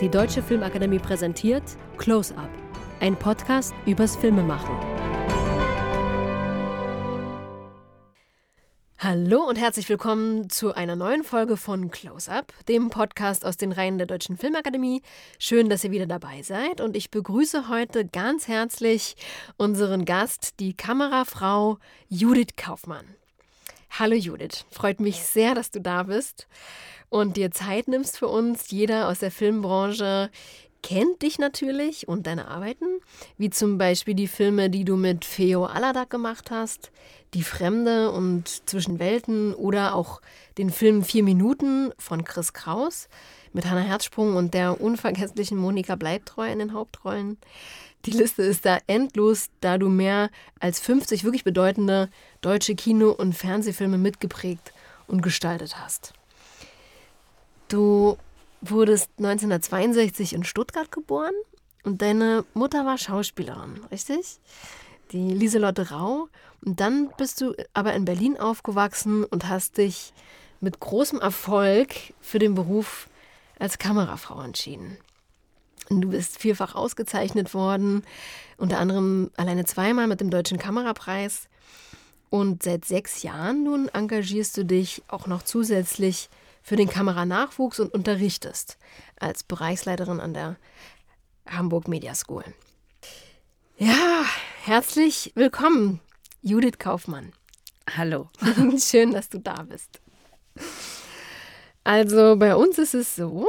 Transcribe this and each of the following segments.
Die Deutsche Filmakademie präsentiert Close Up, ein Podcast übers Filmemachen. Hallo und herzlich willkommen zu einer neuen Folge von Close Up, dem Podcast aus den Reihen der Deutschen Filmakademie. Schön, dass ihr wieder dabei seid und ich begrüße heute ganz herzlich unseren Gast, die Kamerafrau Judith Kaufmann. Hallo Judith, freut mich sehr, dass du da bist und dir Zeit nimmst für uns. Jeder aus der Filmbranche kennt dich natürlich und deine Arbeiten, wie zum Beispiel die Filme, die du mit Feo Aladak gemacht hast, Die Fremde und Zwischen Welten oder auch den Film Vier Minuten von Chris Kraus mit Hannah Herzsprung und der unvergesslichen Monika Bleibtreu in den Hauptrollen. Die Liste ist da endlos, da du mehr als 50 wirklich bedeutende deutsche Kino- und Fernsehfilme mitgeprägt und gestaltet hast. Du wurdest 1962 in Stuttgart geboren und deine Mutter war Schauspielerin, richtig? Die Lieselotte Rau. Und dann bist du aber in Berlin aufgewachsen und hast dich mit großem Erfolg für den Beruf als Kamerafrau entschieden. Und du bist vielfach ausgezeichnet worden, unter anderem alleine zweimal mit dem Deutschen Kamerapreis. Und seit sechs Jahren nun engagierst du dich auch noch zusätzlich für den Kameranachwuchs und unterrichtest als Bereichsleiterin an der Hamburg Media School. Ja, herzlich willkommen, Judith Kaufmann. Hallo. Schön, dass du da bist. Also bei uns ist es so,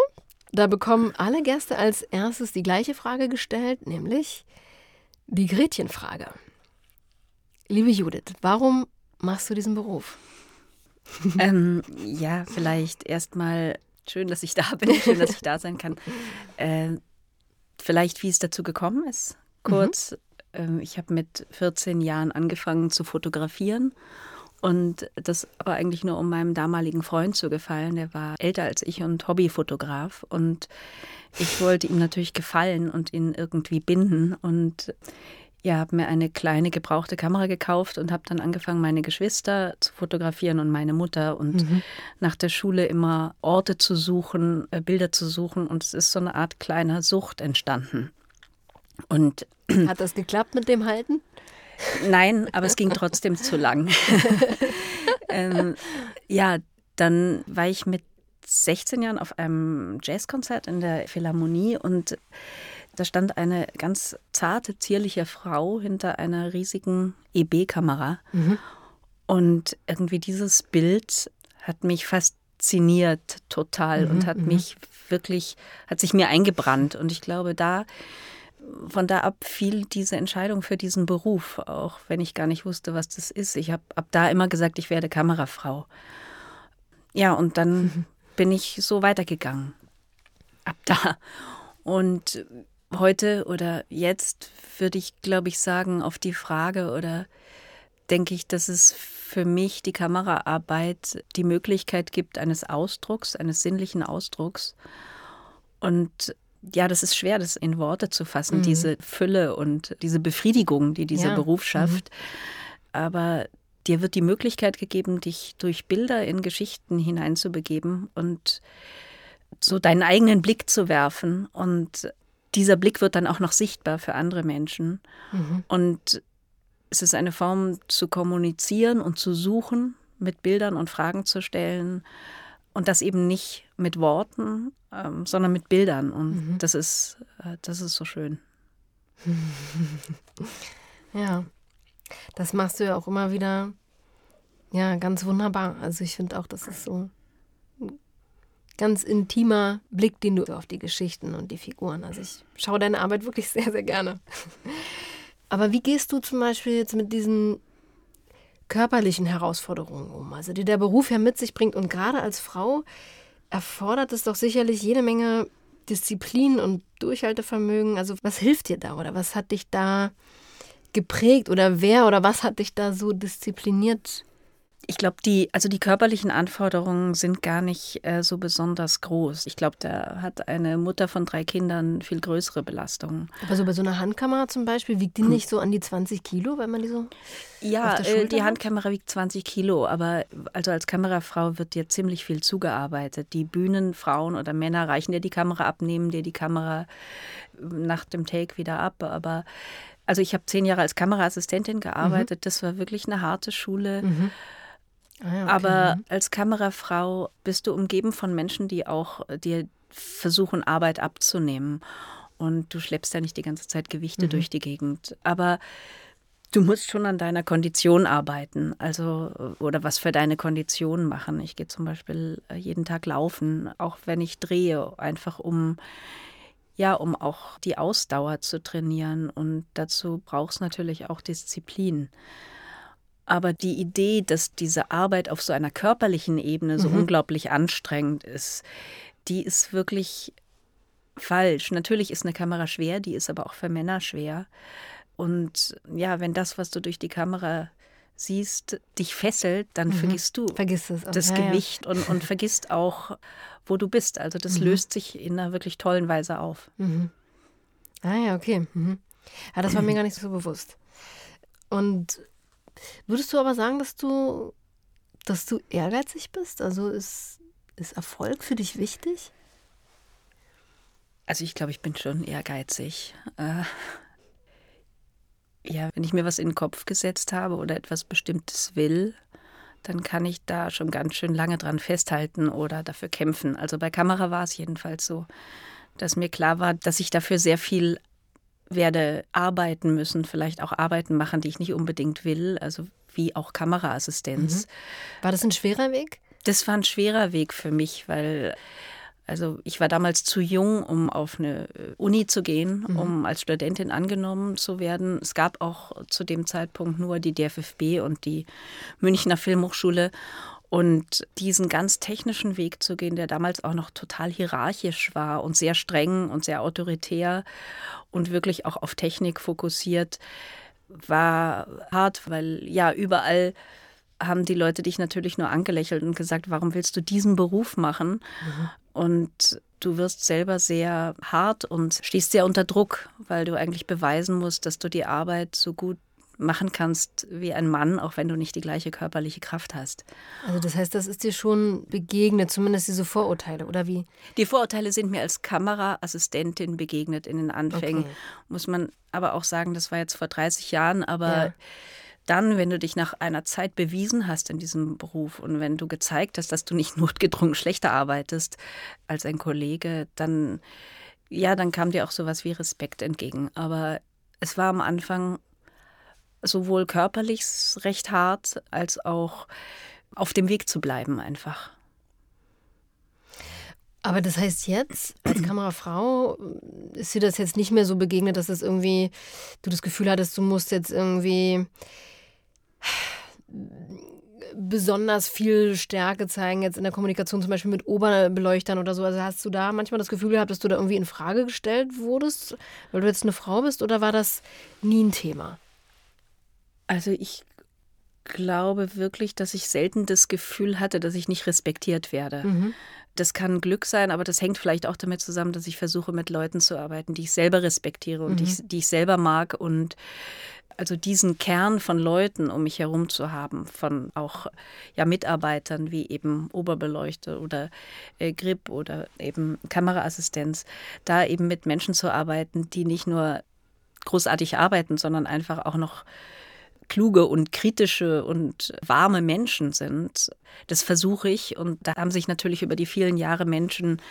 da bekommen alle Gäste als erstes die gleiche Frage gestellt, nämlich die Gretchenfrage. Liebe Judith, warum machst du diesen Beruf? Ähm, ja, vielleicht erstmal schön, dass ich da bin, schön, dass ich da sein kann. Äh, vielleicht, wie es dazu gekommen ist. Kurz, mhm. äh, ich habe mit 14 Jahren angefangen zu fotografieren und das aber eigentlich nur um meinem damaligen Freund zu gefallen. Der war älter als ich und Hobbyfotograf und ich wollte ihm natürlich gefallen und ihn irgendwie binden und ja, habe mir eine kleine gebrauchte Kamera gekauft und habe dann angefangen, meine Geschwister zu fotografieren und meine Mutter und mhm. nach der Schule immer Orte zu suchen, äh, Bilder zu suchen und es ist so eine Art kleiner Sucht entstanden. Und hat das geklappt mit dem Halten? Nein, aber es ging trotzdem zu lang. ähm, ja, dann war ich mit 16 Jahren auf einem Jazzkonzert in der Philharmonie und da stand eine ganz zarte, zierliche Frau hinter einer riesigen EB-Kamera. Mhm. Und irgendwie dieses Bild hat mich fasziniert total mhm, und hat mhm. mich wirklich, hat sich mir eingebrannt. Und ich glaube, da, von da ab fiel diese Entscheidung für diesen Beruf, auch wenn ich gar nicht wusste, was das ist. Ich habe ab da immer gesagt, ich werde Kamerafrau. Ja, und dann mhm. bin ich so weitergegangen. Ab da. Und heute oder jetzt würde ich, glaube ich, sagen, auf die Frage oder denke ich, dass es für mich die Kameraarbeit die Möglichkeit gibt eines Ausdrucks, eines sinnlichen Ausdrucks. Und ja, das ist schwer, das in Worte zu fassen, mhm. diese Fülle und diese Befriedigung, die dieser ja. Beruf schafft. Mhm. Aber dir wird die Möglichkeit gegeben, dich durch Bilder in Geschichten hineinzubegeben und so deinen eigenen Blick zu werfen und dieser Blick wird dann auch noch sichtbar für andere Menschen. Mhm. Und es ist eine Form zu kommunizieren und zu suchen, mit Bildern und Fragen zu stellen. Und das eben nicht mit Worten, ähm, sondern mit Bildern. Und mhm. das, ist, äh, das ist so schön. ja, das machst du ja auch immer wieder ja, ganz wunderbar. Also ich finde auch, das ist so ganz intimer Blick, den du auf die Geschichten und die Figuren. Also ich schaue deine Arbeit wirklich sehr, sehr gerne. Aber wie gehst du zum Beispiel jetzt mit diesen körperlichen Herausforderungen um, also die der Beruf ja mit sich bringt und gerade als Frau erfordert es doch sicherlich jede Menge Disziplin und Durchhaltevermögen. Also was hilft dir da oder was hat dich da geprägt oder wer oder was hat dich da so diszipliniert Ich glaube, die, also die körperlichen Anforderungen sind gar nicht äh, so besonders groß. Ich glaube, da hat eine Mutter von drei Kindern viel größere Belastungen. Aber so bei so einer Handkamera zum Beispiel, wiegt die nicht so an die 20 Kilo, wenn man die so. Ja, äh, die Handkamera wiegt 20 Kilo, aber also als Kamerafrau wird dir ziemlich viel zugearbeitet. Die Bühnenfrauen oder Männer reichen dir die Kamera ab, nehmen dir die Kamera nach dem Take wieder ab. Aber also ich habe zehn Jahre als Kameraassistentin gearbeitet. Mhm. Das war wirklich eine harte Schule. Mhm. Ah, ja, okay. Aber mhm. als Kamerafrau bist du umgeben von Menschen, die auch dir versuchen, Arbeit abzunehmen. Und du schleppst ja nicht die ganze Zeit Gewichte mhm. durch die Gegend. Aber du musst schon an deiner Kondition arbeiten. Also, oder was für deine Kondition machen. Ich gehe zum Beispiel äh, jeden Tag laufen, auch wenn ich drehe, einfach um ja, um auch die Ausdauer zu trainieren. Und dazu braucht es natürlich auch Disziplin. Aber die Idee, dass diese Arbeit auf so einer körperlichen Ebene so mhm. unglaublich anstrengend ist, die ist wirklich falsch. Natürlich ist eine Kamera schwer, die ist aber auch für Männer schwer. Und ja, wenn das, was du durch die Kamera siehst, dich fesselt, dann mhm. vergisst du Vergiss es das ja, Gewicht ja. Und, und vergisst auch, wo du bist. Also das mhm. löst sich in einer wirklich tollen Weise auf. Mhm. Ah ja, okay. Mhm. Ja, das war mir gar nicht so bewusst. Und Würdest du aber sagen, dass du, dass du ehrgeizig bist? Also ist, ist Erfolg für dich wichtig? Also ich glaube, ich bin schon ehrgeizig. Äh, ja, wenn ich mir was in den Kopf gesetzt habe oder etwas Bestimmtes will, dann kann ich da schon ganz schön lange dran festhalten oder dafür kämpfen. Also bei Kamera war es jedenfalls so, dass mir klar war, dass ich dafür sehr viel werde arbeiten müssen, vielleicht auch Arbeiten machen, die ich nicht unbedingt will, also wie auch Kameraassistenz. Mhm. War das ein schwerer Weg? Das war ein schwerer Weg für mich, weil also ich war damals zu jung, um auf eine Uni zu gehen, mhm. um als Studentin angenommen zu werden. Es gab auch zu dem Zeitpunkt nur die DFFB und die Münchner Filmhochschule. Und diesen ganz technischen Weg zu gehen, der damals auch noch total hierarchisch war und sehr streng und sehr autoritär und wirklich auch auf Technik fokussiert, war hart, weil ja, überall haben die Leute dich natürlich nur angelächelt und gesagt, warum willst du diesen Beruf machen? Mhm. Und du wirst selber sehr hart und stehst sehr unter Druck, weil du eigentlich beweisen musst, dass du die Arbeit so gut machen kannst wie ein Mann, auch wenn du nicht die gleiche körperliche Kraft hast. Also das heißt, das ist dir schon begegnet, zumindest diese Vorurteile, oder wie? Die Vorurteile sind mir als Kameraassistentin begegnet in den Anfängen. Okay. Muss man aber auch sagen, das war jetzt vor 30 Jahren, aber ja. dann, wenn du dich nach einer Zeit bewiesen hast in diesem Beruf und wenn du gezeigt hast, dass du nicht notgedrungen schlechter arbeitest als ein Kollege, dann ja, dann kam dir auch sowas wie Respekt entgegen. Aber es war am Anfang sowohl körperlich recht hart als auch auf dem Weg zu bleiben einfach. Aber das heißt jetzt, als Kamerafrau, ist dir das jetzt nicht mehr so begegnet, dass es irgendwie, du das Gefühl hattest, du musst jetzt irgendwie besonders viel Stärke zeigen, jetzt in der Kommunikation zum Beispiel mit Oberbeleuchtern oder so. Also hast du da manchmal das Gefühl gehabt, dass du da irgendwie in Frage gestellt wurdest, weil du jetzt eine Frau bist, oder war das nie ein Thema? Also ich glaube wirklich, dass ich selten das Gefühl hatte, dass ich nicht respektiert werde. Mhm. Das kann Glück sein, aber das hängt vielleicht auch damit zusammen, dass ich versuche, mit Leuten zu arbeiten, die ich selber respektiere und mhm. die, ich, die ich selber mag und also diesen Kern von Leuten um mich herum zu haben, von auch ja, Mitarbeitern wie eben Oberbeleuchter oder äh, Grip oder eben Kameraassistenz, da eben mit Menschen zu arbeiten, die nicht nur großartig arbeiten, sondern einfach auch noch kluge und kritische und warme Menschen sind. Das versuche ich und da haben sich natürlich über die vielen Jahre Menschen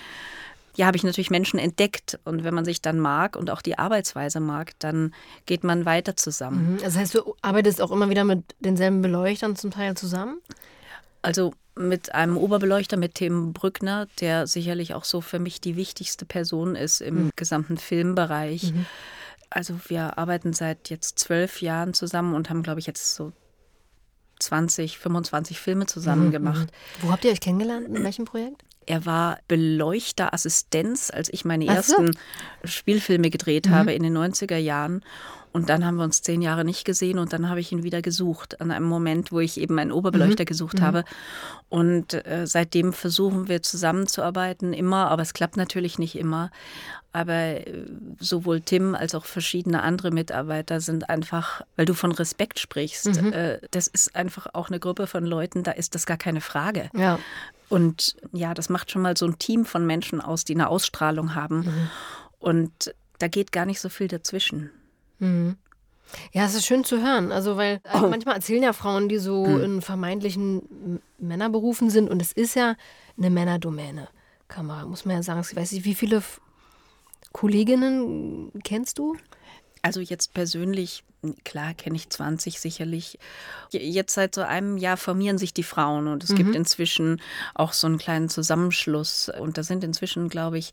ja, habe ich natürlich Menschen entdeckt. Und wenn man sich dann mag und auch die Arbeitsweise mag, dann geht man weiter zusammen. Mhm. Das heißt, du arbeitest auch immer wieder mit denselben Beleuchtern zum Teil zusammen? Also mit einem Oberbeleuchter, mit Tim Brückner, der sicherlich auch so für mich die wichtigste Person ist im mhm. gesamten Filmbereich. Mhm. Also wir arbeiten seit jetzt zwölf Jahren zusammen und haben, glaube ich, jetzt so 20, 25 Filme zusammen mhm, gemacht. Mhm. Wo habt ihr euch kennengelernt? In welchem Projekt? Er war Beleuchterassistenz, als ich meine ersten so. Spielfilme gedreht mhm. habe in den 90er Jahren. Und dann haben wir uns zehn Jahre nicht gesehen und dann habe ich ihn wieder gesucht, an einem Moment, wo ich eben einen Oberbeleuchter mhm. gesucht mhm. habe. Und äh, seitdem versuchen wir zusammenzuarbeiten, immer, aber es klappt natürlich nicht immer. Aber äh, sowohl Tim als auch verschiedene andere Mitarbeiter sind einfach, weil du von Respekt sprichst, mhm. äh, das ist einfach auch eine Gruppe von Leuten, da ist das gar keine Frage. Ja. Und ja, das macht schon mal so ein Team von Menschen aus, die eine Ausstrahlung haben. Mhm. Und da geht gar nicht so viel dazwischen. Mhm. Ja, es ist schön zu hören. Also, weil also oh. manchmal erzählen ja Frauen, die so mhm. in vermeintlichen Männerberufen sind, und es ist ja eine Männerdomäne. Kamera, muss man ja sagen. Ich weiß nicht, wie viele Kolleginnen kennst du? Also jetzt persönlich Klar, kenne ich 20 sicherlich. Jetzt seit so einem Jahr formieren sich die Frauen und es mhm. gibt inzwischen auch so einen kleinen Zusammenschluss. Und da sind inzwischen, glaube ich,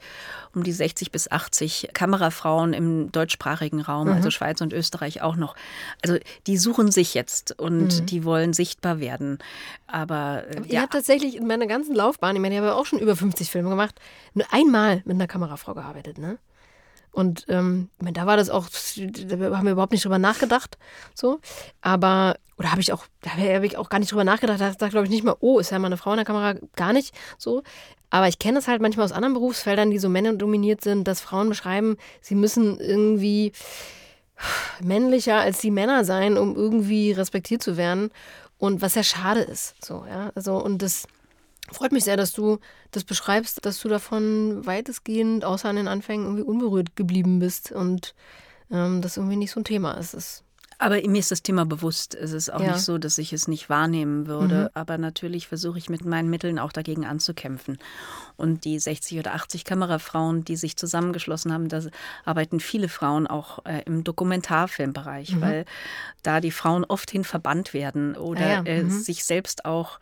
um die 60 bis 80 Kamerafrauen im deutschsprachigen Raum, also mhm. also Schweiz und Österreich auch noch. Also die suchen sich jetzt und mhm. die wollen sichtbar werden. Aber äh, ich ja. habe tatsächlich in meiner ganzen Laufbahn, ich meine, ich habe auch schon über 50 Filme gemacht, nur einmal mit einer Kamerafrau gearbeitet, ne? Und ähm, da war das auch, da haben wir überhaupt nicht drüber nachgedacht. So. Aber, oder habe ich auch, da habe ich auch gar nicht drüber nachgedacht. Da dachte, glaube ich, nicht mal, oh, ist ja mal eine Frau in der Kamera, gar nicht so. Aber ich kenne das halt manchmal aus anderen Berufsfeldern, die so männerdominiert sind, dass Frauen beschreiben, sie müssen irgendwie männlicher als die Männer sein, um irgendwie respektiert zu werden. Und was ja schade ist. So, ja. Also, und das Freut mich sehr, dass du das beschreibst, dass du davon weitestgehend, außer an den Anfängen, irgendwie unberührt geblieben bist und ähm, das irgendwie nicht so ein Thema ist. Das aber mir ist das Thema bewusst. Es ist auch ja. nicht so, dass ich es nicht wahrnehmen würde. Mhm. Aber natürlich versuche ich mit meinen Mitteln auch dagegen anzukämpfen. Und die 60 oder 80 Kamerafrauen, die sich zusammengeschlossen haben, da arbeiten viele Frauen auch äh, im Dokumentarfilmbereich, mhm. weil da die Frauen oft hin verbannt werden oder ah ja, ja. Äh, mhm. sich selbst auch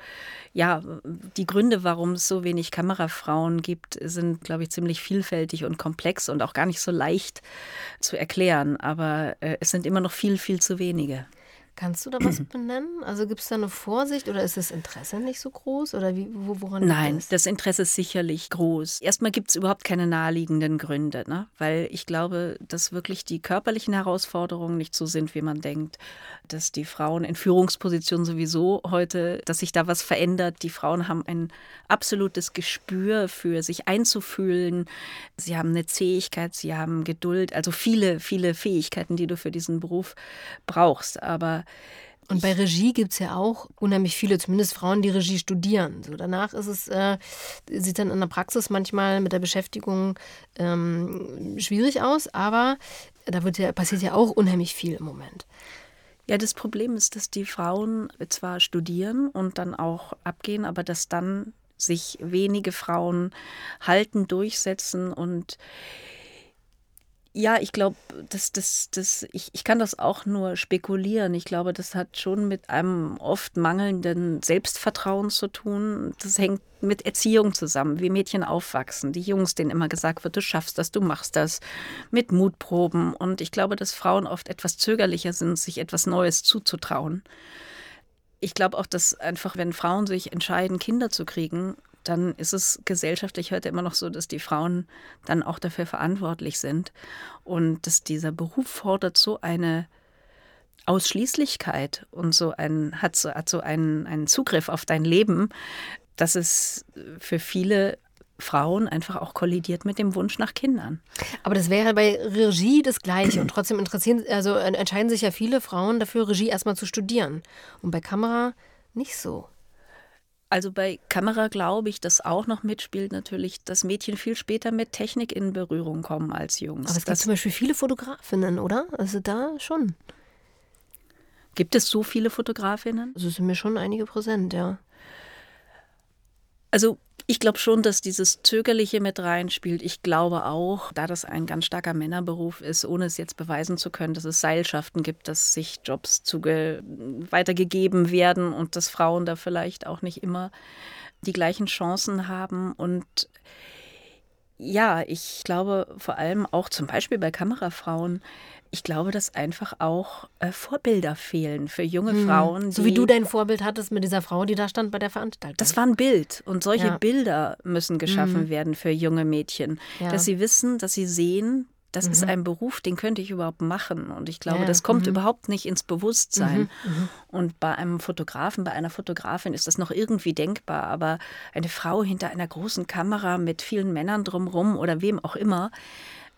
ja, die Gründe, warum es so wenig Kamerafrauen gibt, sind, glaube ich, ziemlich vielfältig und komplex und auch gar nicht so leicht zu erklären. Aber äh, es sind immer noch viel, viel zu wenige. Kannst du da was benennen? Also gibt es da eine Vorsicht oder ist das Interesse nicht so groß? Oder wie, wo, woran Nein, das? das Interesse ist sicherlich groß. Erstmal gibt es überhaupt keine naheliegenden Gründe, ne? weil ich glaube, dass wirklich die körperlichen Herausforderungen nicht so sind, wie man denkt. Dass die Frauen in Führungspositionen sowieso heute, dass sich da was verändert. Die Frauen haben ein absolutes Gespür für sich einzufühlen. Sie haben eine Zähigkeit, sie haben Geduld, also viele, viele Fähigkeiten, die du für diesen Beruf brauchst. Aber und bei Regie gibt es ja auch unheimlich viele, zumindest Frauen, die Regie studieren. So danach ist es, äh, sieht dann in der Praxis manchmal mit der Beschäftigung ähm, schwierig aus, aber da wird ja, passiert ja auch unheimlich viel im Moment. Ja, das Problem ist, dass die Frauen zwar studieren und dann auch abgehen, aber dass dann sich wenige Frauen halten, durchsetzen und ja, ich glaube, das, das, das, ich, ich kann das auch nur spekulieren. Ich glaube, das hat schon mit einem oft mangelnden Selbstvertrauen zu tun. Das hängt mit Erziehung zusammen, wie Mädchen aufwachsen. Die Jungs, denen immer gesagt wird, du schaffst das, du machst das, mit Mutproben. Und ich glaube, dass Frauen oft etwas zögerlicher sind, sich etwas Neues zuzutrauen. Ich glaube auch, dass einfach, wenn Frauen sich entscheiden, Kinder zu kriegen, dann ist es gesellschaftlich heute immer noch so, dass die Frauen dann auch dafür verantwortlich sind und dass dieser Beruf fordert so eine Ausschließlichkeit und so ein, hat so, hat so einen, einen Zugriff auf dein Leben, dass es für viele Frauen einfach auch kollidiert mit dem Wunsch nach Kindern. Aber das wäre bei Regie das Gleiche. Und trotzdem interessieren, also entscheiden sich ja viele Frauen dafür, Regie erstmal zu studieren. Und bei Kamera nicht so. Also bei Kamera glaube ich, dass auch noch mitspielt natürlich, dass Mädchen viel später mit Technik in Berührung kommen als Jungs. Aber es gibt zum Beispiel viele Fotografinnen, oder? Also da schon. Gibt es so viele Fotografinnen? Also sind mir schon einige präsent, ja. Also ich glaube schon, dass dieses Zögerliche mit reinspielt. Ich glaube auch, da das ein ganz starker Männerberuf ist, ohne es jetzt beweisen zu können, dass es Seilschaften gibt, dass sich Jobs weitergegeben werden und dass Frauen da vielleicht auch nicht immer die gleichen Chancen haben. Und Ja, ich glaube vor allem auch zum Beispiel bei Kamerafrauen, ich glaube, dass einfach auch äh, Vorbilder fehlen für junge hm. Frauen. so wie du dein Vorbild hattest mit dieser Frau, die da stand bei der Veranstaltung. Das war ein Bild und solche ja. Bilder müssen geschaffen hm. werden für junge Mädchen, ja. dass sie wissen, dass sie sehen, das mhm. ist ein Beruf, den könnte ich überhaupt machen. Und ich glaube, ja, das kommt mhm. überhaupt nicht ins Bewusstsein. Mhm, mhm. Und bei einem Fotografen, bei einer Fotografin ist das noch irgendwie denkbar. Aber eine Frau hinter einer großen Kamera mit vielen Männern drumherum oder wem auch immer,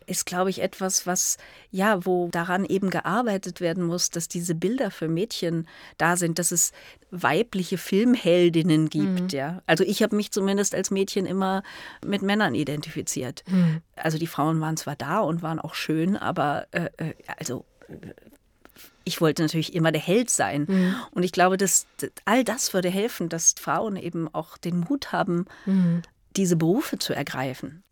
ist, glaube ich, etwas, was, ja, wo daran eben gearbeitet werden muss, dass diese Bilder für Mädchen da sind, dass es weibliche Filmheldinnen gibt, mhm. ja. Also ich habe mich zumindest als Mädchen immer mit Männern identifiziert. Mhm. Also die Frauen waren zwar da und waren auch schön, aber äh, äh also ich wollte natürlich immer der Held sein. Mhm. Und ich glaube, dass all das würde helfen, dass Frauen eben auch den Mut haben, mhm. diese Berufe zu ergreifen.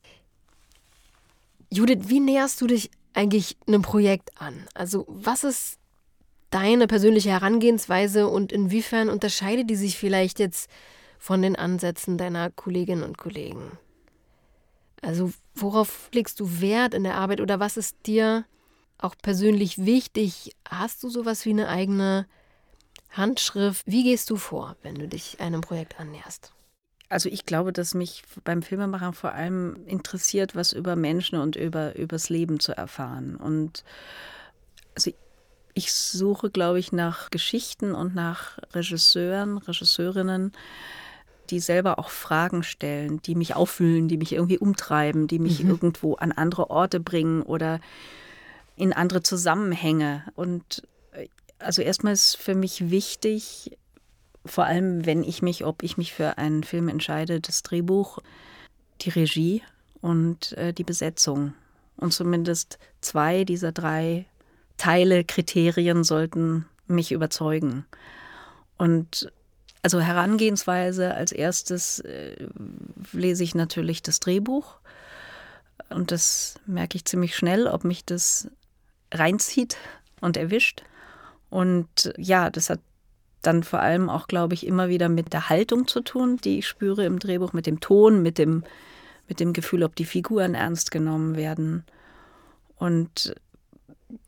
Judith, wie näherst du dich eigentlich einem Projekt an? Also was ist deine persönliche Herangehensweise und inwiefern unterscheidet die sich vielleicht jetzt von den Ansätzen deiner Kolleginnen und Kollegen? Also worauf legst du Wert in der Arbeit oder was ist dir auch persönlich wichtig? Hast du sowas wie eine eigene Handschrift? Wie gehst du vor, wenn du dich einem Projekt annäherst? Also ich glaube, dass mich beim Filmemachen vor allem interessiert, was über Menschen und über übers Leben zu erfahren. Und also ich suche, glaube ich, nach Geschichten und nach Regisseuren, Regisseurinnen, die selber auch Fragen stellen, die mich auffühlen, die mich irgendwie umtreiben, die mich mhm. irgendwo an andere Orte bringen oder in andere Zusammenhänge. Und äh, also erstmal ist für mich wichtig, vor allem, wenn ich mich, ob ich mich für einen Film entscheide, das Drehbuch, die Regie und äh, die Besetzung. Und zumindest zwei dieser drei Teile, Kriterien sollten mich überzeugen. Und also Herangehensweise als erstes äh, lese ich natürlich das Drehbuch. Und das merke ich ziemlich schnell, ob mich das reinzieht und erwischt. Und ja, das hat dann vor allem auch, glaube ich, immer wieder mit der Haltung zu tun, die ich spüre im Drehbuch, mit dem Ton, mit dem, mit dem Gefühl, ob die Figuren ernst genommen werden. Und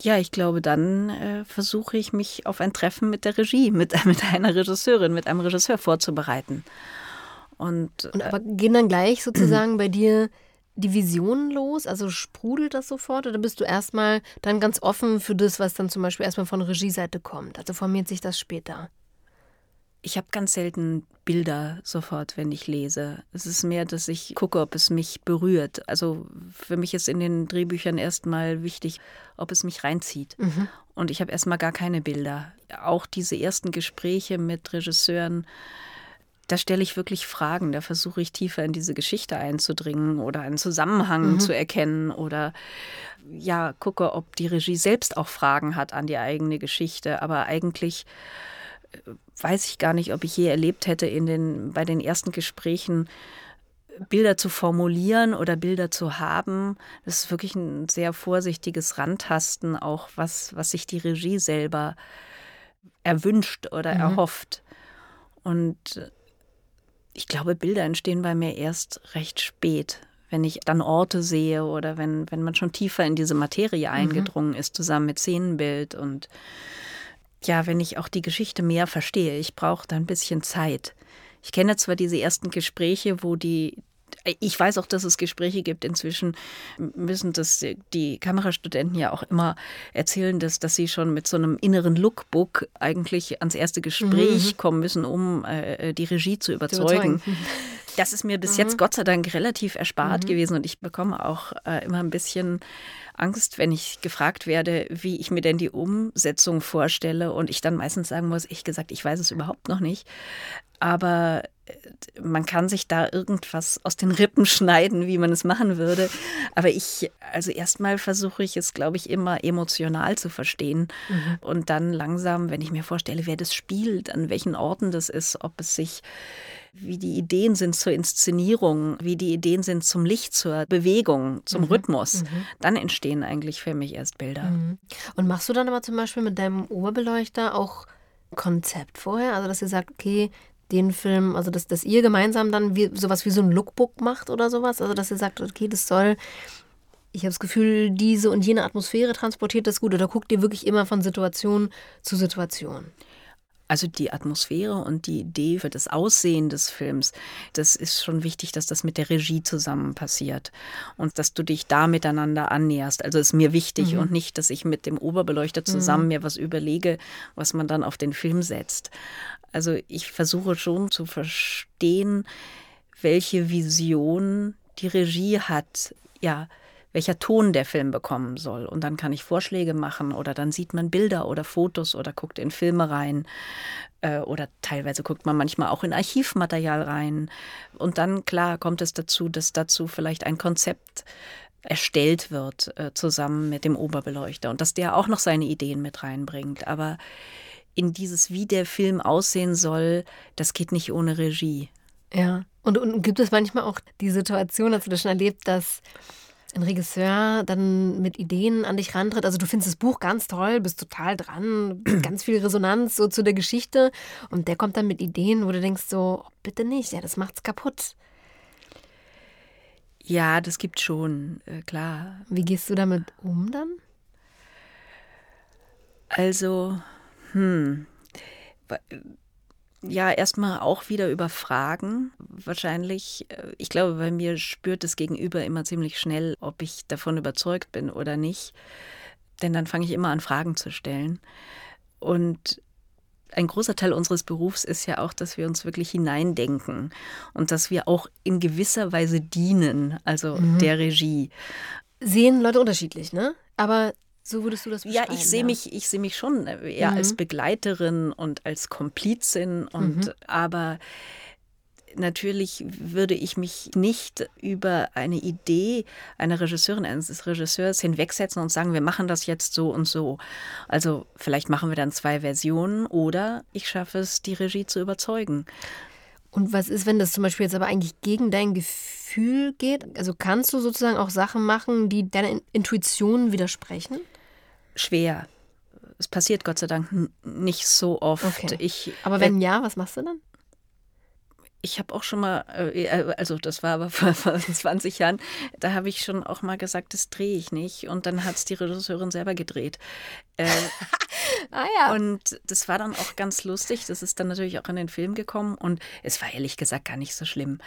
ja, ich glaube, dann äh, versuche ich mich auf ein Treffen mit der Regie, mit, mit einer Regisseurin, mit einem Regisseur vorzubereiten. Und, Und aber gehen dann gleich sozusagen bei dir die Visionen los? Also sprudelt das sofort oder bist du erstmal dann ganz offen für das, was dann zum Beispiel erstmal von Regieseite kommt? Also formiert sich das später? Ich habe ganz selten Bilder sofort, wenn ich lese. Es ist mehr, dass ich gucke, ob es mich berührt. Also für mich ist in den Drehbüchern erstmal wichtig, ob es mich reinzieht. Mhm. Und ich habe erstmal gar keine Bilder. Auch diese ersten Gespräche mit Regisseuren, da stelle ich wirklich Fragen, da versuche ich tiefer in diese Geschichte einzudringen oder einen Zusammenhang mhm. zu erkennen oder ja, gucke, ob die Regie selbst auch Fragen hat an die eigene Geschichte. Aber eigentlich weiß ich gar nicht, ob ich je erlebt hätte, in den, bei den ersten Gesprächen Bilder zu formulieren oder Bilder zu haben. Das ist wirklich ein sehr vorsichtiges Randtasten, auch was, was sich die Regie selber erwünscht oder mhm. erhofft. Und ich glaube, Bilder entstehen bei mir erst recht spät, wenn ich dann Orte sehe oder wenn, wenn man schon tiefer in diese Materie mhm. eingedrungen mhm. ist, zusammen mit Szenenbild und ja, wenn ich auch die Geschichte mehr verstehe. Ich brauche da ein bisschen Zeit. Ich kenne zwar diese ersten Gespräche, wo die ich weiß auch, dass es Gespräche gibt. Inzwischen müssen das die Kamerastudenten ja auch immer erzählen, dass, dass sie schon mit so einem inneren Lookbook eigentlich ans erste Gespräch mhm. kommen müssen, um äh, die Regie zu überzeugen. Zu überzeugen. Das ist mir bis mhm. jetzt Gott sei Dank relativ erspart mhm. gewesen und ich bekomme auch äh, immer ein bisschen Angst, wenn ich gefragt werde, wie ich mir denn die Umsetzung vorstelle und ich dann meistens sagen muss, ich gesagt, ich weiß es überhaupt noch nicht. Aber man kann sich da irgendwas aus den Rippen schneiden, wie man es machen würde. Aber ich, also erstmal versuche ich es, glaube ich, immer emotional zu verstehen. Mhm. Und dann langsam, wenn ich mir vorstelle, wer das spielt, an welchen Orten das ist, ob es sich wie die Ideen sind zur Inszenierung, wie die Ideen sind zum Licht, zur Bewegung, zum mhm. Rhythmus, mhm. dann entstehen eigentlich für mich erst Bilder. Mhm. Und machst du dann aber zum Beispiel mit deinem Oberbeleuchter auch Konzept vorher? Also, dass ihr sagt, okay, den Film, also dass, dass ihr gemeinsam dann wie, sowas wie so ein Lookbook macht oder sowas? Also dass ihr sagt, okay, das soll, ich habe das Gefühl, diese und jene Atmosphäre transportiert das gut oder guckt ihr wirklich immer von Situation zu Situation? Also die Atmosphäre und die Idee für das Aussehen des Films, das ist schon wichtig, dass das mit der Regie zusammen passiert und dass du dich da miteinander annäherst. Also ist mir wichtig mhm. und nicht, dass ich mit dem Oberbeleuchter zusammen mhm. mir was überlege, was man dann auf den Film setzt. Also ich versuche schon zu verstehen, welche Vision die Regie hat. Ja, welcher Ton der Film bekommen soll. Und dann kann ich Vorschläge machen oder dann sieht man Bilder oder Fotos oder guckt in Filme rein äh, oder teilweise guckt man manchmal auch in Archivmaterial rein. Und dann, klar, kommt es dazu, dass dazu vielleicht ein Konzept erstellt wird, äh, zusammen mit dem Oberbeleuchter und dass der auch noch seine Ideen mit reinbringt. Aber in dieses, wie der Film aussehen soll, das geht nicht ohne Regie. Ja. Und, und gibt es manchmal auch die Situation, hast du das schon erlebt, dass ein Regisseur dann mit Ideen an dich rantritt. Also du findest das Buch ganz toll, bist total dran, ganz viel Resonanz so zu der Geschichte und der kommt dann mit Ideen, wo du denkst so, oh, bitte nicht, ja, das macht's kaputt. Ja, das gibt schon, äh, klar. Wie gehst du damit um dann? Also, hm, ja, erstmal auch wieder über Fragen. Wahrscheinlich, äh, ich glaube, bei mir spürt das Gegenüber immer ziemlich schnell, ob ich davon überzeugt bin oder nicht. Denn dann fange ich immer an, Fragen zu stellen. Und ein großer Teil unseres Berufs ist ja auch, dass wir uns wirklich hineindenken und dass wir auch in gewisser Weise dienen, also mhm. der Regie. Sehen Leute unterschiedlich, ne? Aber so würdest du das beschreiben? Ja, ich sehe ja. mich, ich sehe mich schon äh, eher mhm. als Begleiterin und als Komplizin und mhm. aber natürlich würde ich mich nicht über eine Idee einer Regisseurin, eines Regisseurs hinwegsetzen und sagen, wir machen das jetzt so und so. Also vielleicht machen wir dann zwei Versionen oder ich schaffe es, die Regie zu überzeugen. Und was ist, wenn das zum Beispiel jetzt aber eigentlich gegen dein Gefühl geht? Also kannst du sozusagen auch Sachen machen, die deiner Intuition widersprechen? Schwer. Es passiert Gott sei Dank nicht so oft. Okay. Ich, Aber wenn ja, was machst du dann? ich habe auch schon mal, äh, äh also das war aber vor, vor 20 Jahren, da habe ich schon auch mal gesagt, das drehe ich nicht. Und dann hat es die Regisseurin selber gedreht. Äh, ah ja. Und das war dann auch ganz lustig. Das ist dann natürlich auch in den Film gekommen. Und es war ehrlich gesagt gar nicht so schlimm.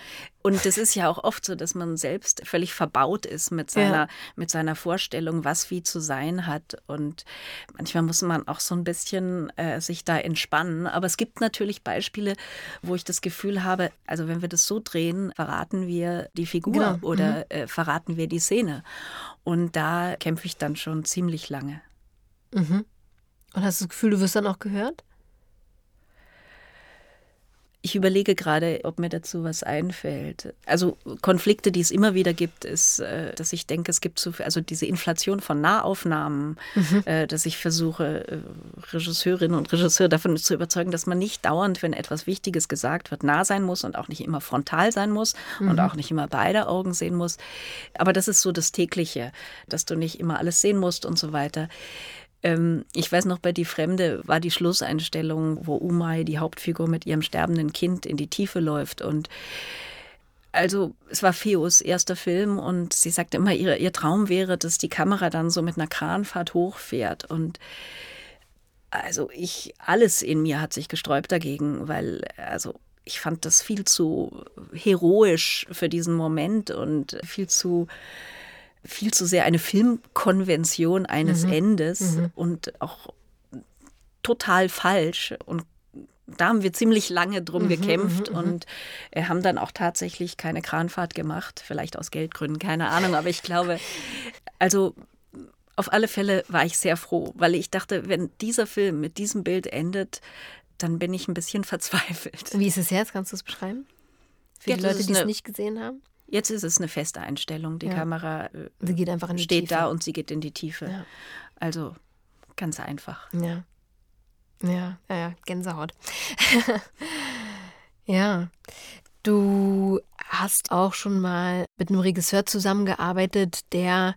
Und das ist ja auch oft so, dass man selbst völlig verbaut ist mit seiner, ja. mit seiner Vorstellung, was wie zu sein hat. Und manchmal muss man auch so ein bisschen äh, sich da entspannen. Aber es gibt natürlich Beispiele, wo ich das Gefühl habe, also wenn wir das so drehen, verraten wir die Figur genau. oder mhm. äh, verraten wir die Szene. Und da kämpfe ich dann schon ziemlich lange. Mhm. Und hast du das Gefühl, du wirst dann auch gehört? Ich überlege gerade, ob mir dazu was einfällt. Also Konflikte, die es immer wieder gibt, ist, äh, dass ich denke, es gibt so, also diese Inflation von Nahaufnahmen, mhm. Äh, dass ich versuche, äh, Regisseurinnen und Regisseure davon zu überzeugen, dass man nicht dauernd, wenn etwas Wichtiges gesagt wird, nah sein muss und auch nicht immer frontal sein muss mhm. und auch nicht immer beide Augen sehen muss. Aber das ist so das tägliche, dass du nicht immer alles sehen musst und so weiter. Ähm, ich weiß noch, bei Die Fremde war die Schlusseinstellung, wo Umay, die Hauptfigur, mit ihrem sterbenden Kind in die Tiefe läuft. Und also es war Feos erster Film und sie sagte immer, ihr, ihr Traum wäre, dass die Kamera dann so mit einer Kranfahrt hochfährt. Und also ich, alles in mir hat sich gesträubt dagegen, weil also ich fand das viel zu heroisch für diesen Moment und viel zu viel zu sehr eine Filmkonvention eines mhm. Endes mhm. und auch total falsch. Und da haben wir ziemlich lange drum mhm, gekämpft mhm, mhm. und äh, haben dann auch tatsächlich keine Kranfahrt gemacht, vielleicht aus Geldgründen, keine Ahnung. Aber ich glaube, also auf alle Fälle war ich sehr froh, weil ich dachte, wenn dieser Film mit diesem Bild endet, dann bin ich ein bisschen verzweifelt. Wie ist es jetzt? Kannst du es beschreiben? Für die Leute, die es nicht gesehen haben? Jetzt ist es eine feste Einstellung. Die ja. Kamera äh, sie geht einfach in die steht Tiefe. da und sie geht in die Tiefe. Ja. Also ganz einfach. Ja. Ja, ja, ja. Gänsehaut. ja. Du hast auch schon mal mit einem Regisseur zusammengearbeitet, der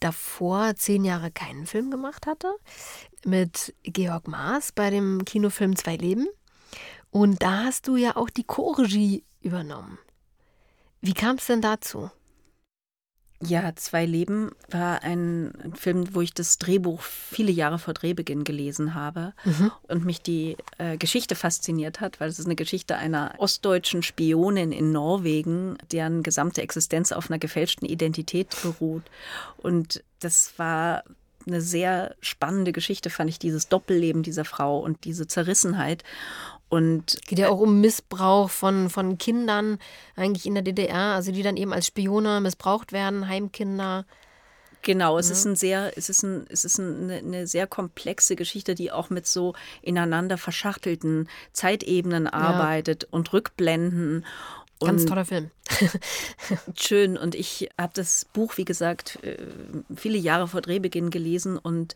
davor zehn Jahre keinen Film gemacht hatte. Mit Georg Maas bei dem Kinofilm Zwei Leben. Und da hast du ja auch die Co-Regie übernommen. Wie kam es denn dazu? Ja, Zwei Leben war ein Film, wo ich das Drehbuch viele Jahre vor Drehbeginn gelesen habe mhm. und mich die äh, Geschichte fasziniert hat, weil es ist eine Geschichte einer ostdeutschen Spionin in Norwegen, deren gesamte Existenz auf einer gefälschten Identität beruht. Und das war eine sehr spannende Geschichte, fand ich, dieses Doppelleben dieser Frau und diese Zerrissenheit. Und geht ja auch um Missbrauch von, von Kindern eigentlich in der DDR, also die dann eben als Spione missbraucht werden, Heimkinder. Genau, es ja. ist ein sehr, es ist ein, es ist eine, eine, sehr komplexe Geschichte, die auch mit so ineinander verschachtelten Zeitebenen arbeitet ja. und Rückblenden. Ganz und toller Film. schön. Und ich habe das Buch, wie gesagt, äh, viele Jahre vor Drehbeginn gelesen und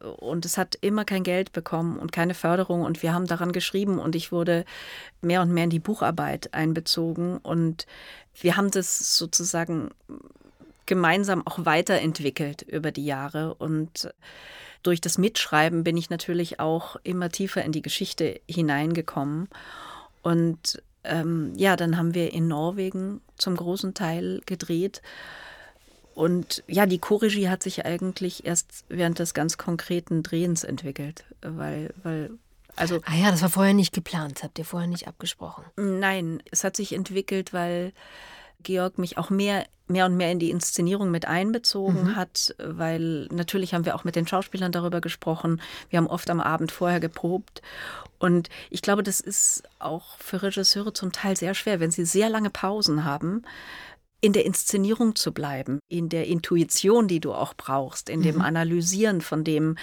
und es hat immer kein Geld bekommen und keine Förderung. Und wir haben daran geschrieben und ich wurde mehr und mehr in die Bucharbeit einbezogen. Und wir haben das sozusagen gemeinsam auch weiterentwickelt über die Jahre. Und durch das Mitschreiben bin ich natürlich auch immer tiefer in die Geschichte hineingekommen. Und ähm, ja, dann haben wir in Norwegen zum großen Teil gedreht und ja, die Co-Regie hat sich eigentlich erst während des ganz konkreten Drehens entwickelt, weil, weil also. Ah ja, das war vorher nicht geplant, habt ihr vorher nicht abgesprochen? Nein, es hat sich entwickelt, weil Georg mich auch mehr, mehr und mehr in die Inszenierung mit einbezogen mhm. hat, weil natürlich haben wir auch mit den Schauspielern darüber gesprochen. Wir haben oft am Abend vorher geprobt. Und ich glaube, das ist auch für Regisseure zum Teil sehr schwer, wenn sie sehr lange Pausen haben in der Inszenierung zu bleiben, in der Intuition, die du auch brauchst, in dem mhm. Analysieren von dem,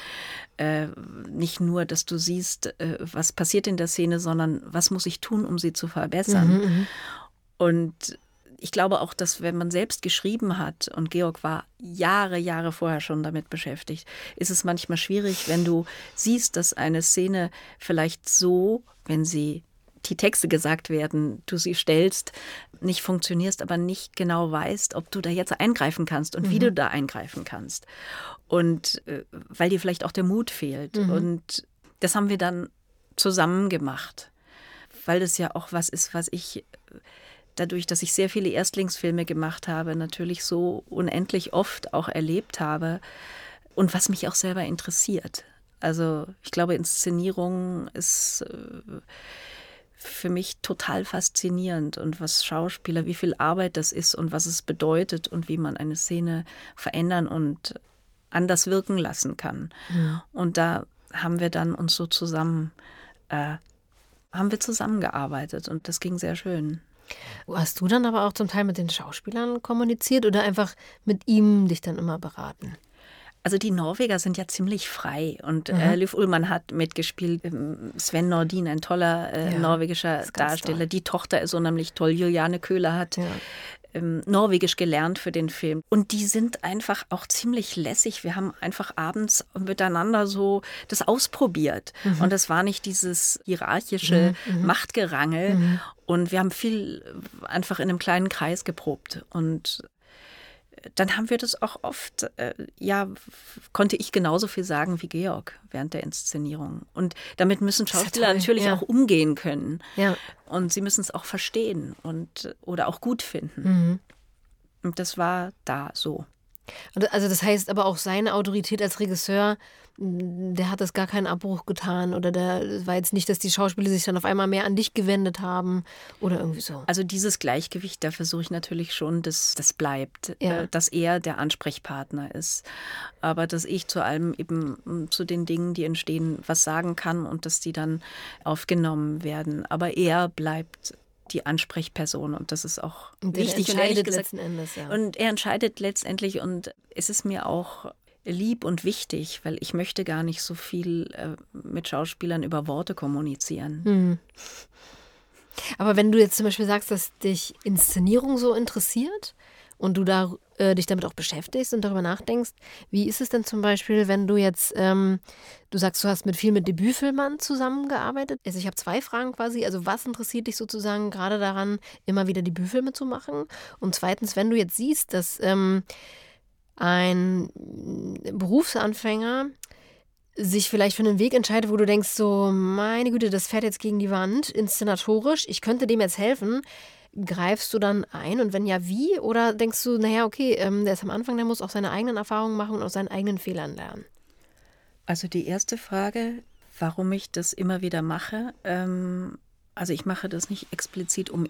äh, nicht nur, dass du siehst, äh, was passiert in der Szene, sondern was muss ich tun, um sie zu verbessern. Mhm. mhm. Und ich glaube auch, dass wenn man selbst geschrieben hat, und Georg war Jahre, Jahre vorher schon damit beschäftigt, ist es manchmal schwierig, wenn du siehst, dass eine Szene vielleicht so, wenn sie die Texte gesagt werden, du sie stellst, nicht funktionierst, aber nicht genau weißt, ob du da jetzt eingreifen kannst und mhm. wie du da eingreifen kannst. Und äh, weil dir vielleicht auch der Mut fehlt. Mhm. Und das haben wir dann zusammen gemacht, weil das ja auch was ist, was ich dadurch, dass ich sehr viele Erstlingsfilme gemacht habe, natürlich so unendlich oft auch erlebt habe und was mich auch selber interessiert. Also ich glaube, Inszenierung ist äh, für mich total faszinierend und was Schauspieler, wie viel Arbeit das ist und was es bedeutet und wie man eine Szene verändern und anders wirken lassen kann. Ja. Und da haben wir dann uns so zusammen, äh, haben wir zusammengearbeitet und das ging sehr schön. Hast du dann aber auch zum Teil mit den Schauspielern kommuniziert oder einfach mit ihm dich dann immer beraten? Also die Norweger sind ja ziemlich frei und mhm. äh, Liv Ullmann hat mitgespielt. Ähm, Sven Nordin, ein toller äh, ja, norwegischer Darsteller. Toll. Die Tochter ist unheimlich toll. Juliane Köhler hat ja. ähm, Norwegisch gelernt für den Film. Und die sind einfach auch ziemlich lässig. Wir haben einfach abends miteinander so das ausprobiert. Mhm. Und es war nicht dieses hierarchische mhm. mhm. Machtgerangel. Mhm. Und wir haben viel einfach in einem kleinen Kreis geprobt. Und dann haben wir das auch oft, äh, ja, konnte ich genauso viel sagen wie Georg während der Inszenierung. Und damit müssen Schauspieler natürlich ja. auch umgehen können. Ja. Und sie müssen es auch verstehen und oder auch gut finden. Mhm. Und das war da so. Also das heißt aber auch seine Autorität als Regisseur, der hat das gar keinen Abbruch getan oder der war jetzt nicht, dass die Schauspieler sich dann auf einmal mehr an dich gewendet haben oder irgendwie so. Also dieses Gleichgewicht, da versuche ich natürlich schon, dass das bleibt, ja. Äh, dass er der Ansprechpartner ist, aber dass ich zu allem eben mm, zu den Dingen, die entstehen, was sagen kann und dass die dann aufgenommen werden. Aber er bleibt die Ansprechperson und das ist auch und wichtig. Und entscheidet letzten Endes, ja. Und er entscheidet letztendlich und es ist mir auch lieb und wichtig, weil ich möchte gar nicht so viel äh, mit Schauspielern über Worte kommunizieren. Mhm. Aber wenn du jetzt zum Beispiel sagst, dass dich Inszenierung so interessiert und du da äh, dich damit auch beschäftigst und darüber nachdenkst, wie ist es denn zum Beispiel, wenn du jetzt, ähm, du sagst, du hast mit viel mit Debütfilmern zusammengearbeitet. Also ich habe zwei Fragen quasi. Also was interessiert dich sozusagen gerade daran, immer wieder Debütfilme zu machen? Und zweitens, wenn du jetzt siehst, dass ähm, ein Berufsanfänger sich vielleicht für einen Weg entscheidet, wo du denkst, so, meine Güte, das fährt jetzt gegen die Wand, inszenatorisch, ich könnte dem jetzt helfen, greifst du dann ein und wenn ja, wie? Oder denkst du, naja, okay, ähm, der ist am Anfang, der muss auch seine eigenen Erfahrungen machen und aus seinen eigenen Fehlern lernen? Also die erste Frage, warum ich das immer wieder mache, ähm, also ich mache das nicht explizit, um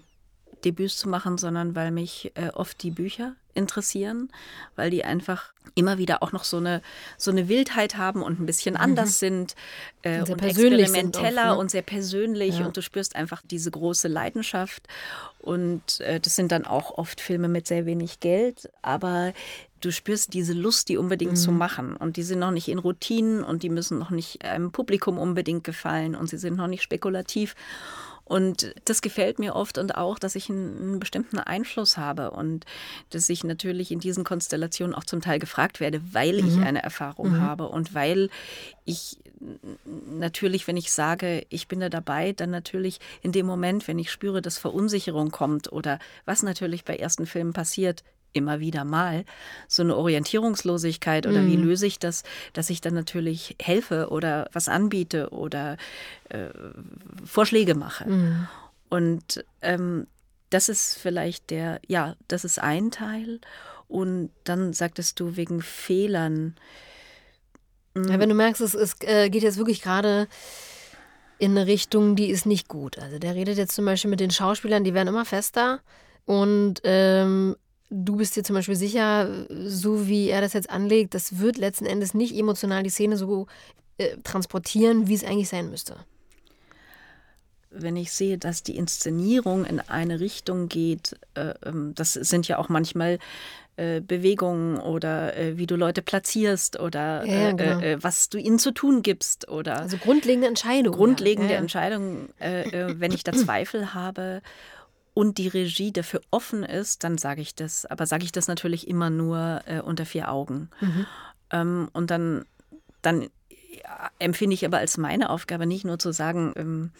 Debüts zu machen, sondern weil mich äh, oft die Bücher interessieren, weil die einfach immer wieder auch noch so eine, so eine Wildheit haben und ein bisschen mhm. anders sind äh, und, und experimenteller oft, ne? und sehr persönlich ja. und du spürst einfach diese große Leidenschaft und äh, das sind dann auch oft Filme mit sehr wenig Geld, aber du spürst diese Lust, die unbedingt mhm. zu machen und die sind noch nicht in Routinen und die müssen noch nicht einem Publikum unbedingt gefallen und sie sind noch nicht spekulativ und das gefällt mir oft und auch, dass ich einen, einen, bestimmten Einfluss habe und dass ich natürlich in diesen Konstellationen auch zum Teil gefragt werde, weil mhm. ich eine Erfahrung mhm. habe und weil ich natürlich, wenn ich sage, ich bin da dabei, dann natürlich in dem Moment, wenn ich spüre, dass Verunsicherung kommt oder was natürlich bei ersten Filmen passiert, immer wieder mal so eine Orientierungslosigkeit oder mhm. wie löse ich das, dass ich dann natürlich helfe oder was anbiete oder äh, Vorschläge mache. Mhm. Und ähm, das ist vielleicht der, ja, das ist ein Teil. Und dann sagtest du wegen Fehlern. Ja, hm. wenn du merkst, es, es äh, geht jetzt wirklich gerade in eine Richtung, die ist nicht gut. Also der redet jetzt zum Beispiel mit den Schauspielern, die werden immer fester und ähm, du bist dir zum Beispiel sicher, so wie er das jetzt anlegt, das wird letzten Endes nicht emotional die Szene so äh, transportieren, wie es eigentlich sein müsste. Wenn ich sehe, dass die Inszenierung in eine Richtung geht, äh, ähm, das sind ja auch manchmal äh, Bewegungen oder äh, wie du Leute platzierst oder ja, äh, genau. Äh, was du ihnen zu tun gibst oder also grundlegende Entscheidungen. Grundlegende ja. Entscheidungen, wenn ich da Zweifel habe und die Regie dafür offen ist, dann sage ich das. Aber sage ich das natürlich immer nur äh, unter vier Augen. Mhm. Ähm, und dann, dann ja, empfinde ich aber als meine Aufgabe nicht nur zu sagen, ähm,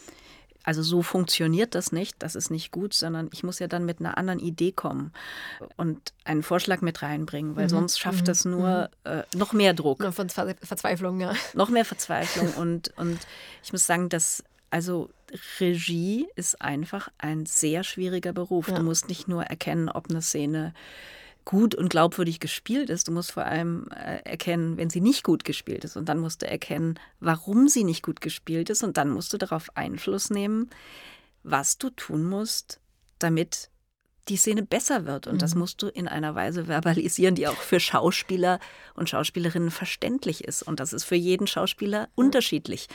also so funktioniert das nicht, das ist nicht gut, sondern ich muss ja dann mit einer anderen Idee kommen und einen Vorschlag mit reinbringen, weil mhm. sonst schafft mhm. das nur mhm. äh, noch mehr Druck. Noch von Verzweiflung, ja. Noch mehr Verzweiflung und, und ich muss sagen, dass also Regie ist einfach ein sehr schwieriger Beruf. Ja. Du musst nicht nur erkennen, ob eine Szene gut und glaubwürdig gespielt ist. Du musst vor allem äh, erkennen, wenn sie nicht gut gespielt ist. Und dann musst du erkennen, warum sie nicht gut gespielt ist. Und dann musst du darauf Einfluss nehmen, was du tun musst, damit die Szene besser wird. Und mhm. das musst du in einer Weise verbalisieren, die auch für Schauspieler und Schauspielerinnen verständlich ist. Und das ist für jeden Schauspieler unterschiedlich.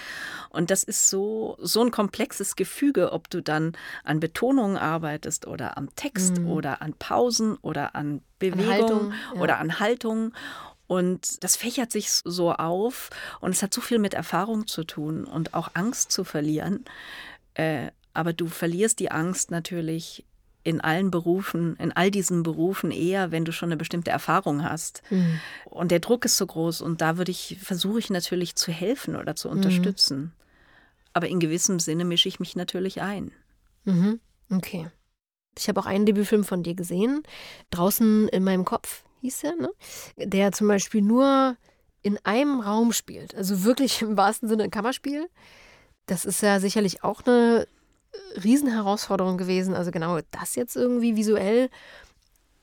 Und das ist so, so ein komplexes Gefüge, ob du dann an Betonungen arbeitest oder am Text mhm. oder an Pausen oder an Bewegung ja. oder an Haltung. Und das fächert sich so auf und es hat so viel mit Erfahrung zu tun und auch Angst zu verlieren. Äh, aber du verlierst die Angst natürlich in allen Berufen, in all diesen Berufen eher, wenn du schon eine bestimmte Erfahrung hast. Mhm. Und der Druck ist so groß und da würde ich, versuche ich natürlich zu helfen oder zu mhm. unterstützen. Mhm. Aber in gewissem Sinne mische ich mich natürlich ein. Mhm. Okay. Ich habe auch einen Debütfilm von dir gesehen, draußen in meinem Kopf hieß er, ne? der zum Beispiel nur in einem Raum spielt, also wirklich im wahrsten Sinne ein Kammerspiel. Das ist ja sicherlich auch eine Riesenherausforderung gewesen, also genau das jetzt irgendwie visuell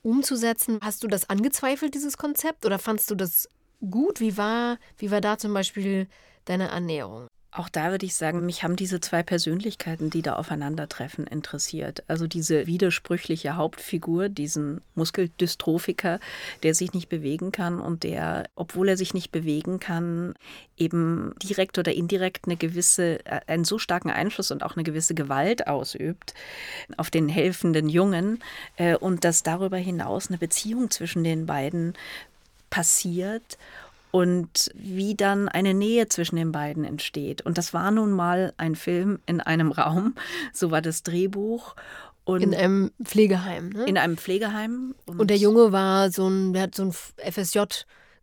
umzusetzen. Hast du das angezweifelt, dieses Konzept, oder fandst du das gut? Wie war, wie war da zum Beispiel deine Annäherung? Auch da würde ich sagen, mich haben diese zwei Persönlichkeiten, die da aufeinandertreffen, interessiert. Also diese widersprüchliche Hauptfigur, diesen Muskeldystrophiker, der sich nicht bewegen kann und der, obwohl er sich nicht bewegen kann, eben direkt oder indirekt eine gewisse, äh, einen so starken Einfluss und auch eine gewisse Gewalt ausübt auf den helfenden Jungen äh, und dass darüber hinaus eine Beziehung zwischen den beiden passiert und wie dann eine Nähe zwischen den beiden entsteht. Und das war nun mal ein Film in einem Raum, so war das Drehbuch. Und in einem Pflegeheim, ne? In einem Pflegeheim. Und, und der Junge war so ein, der hat so ein FSJ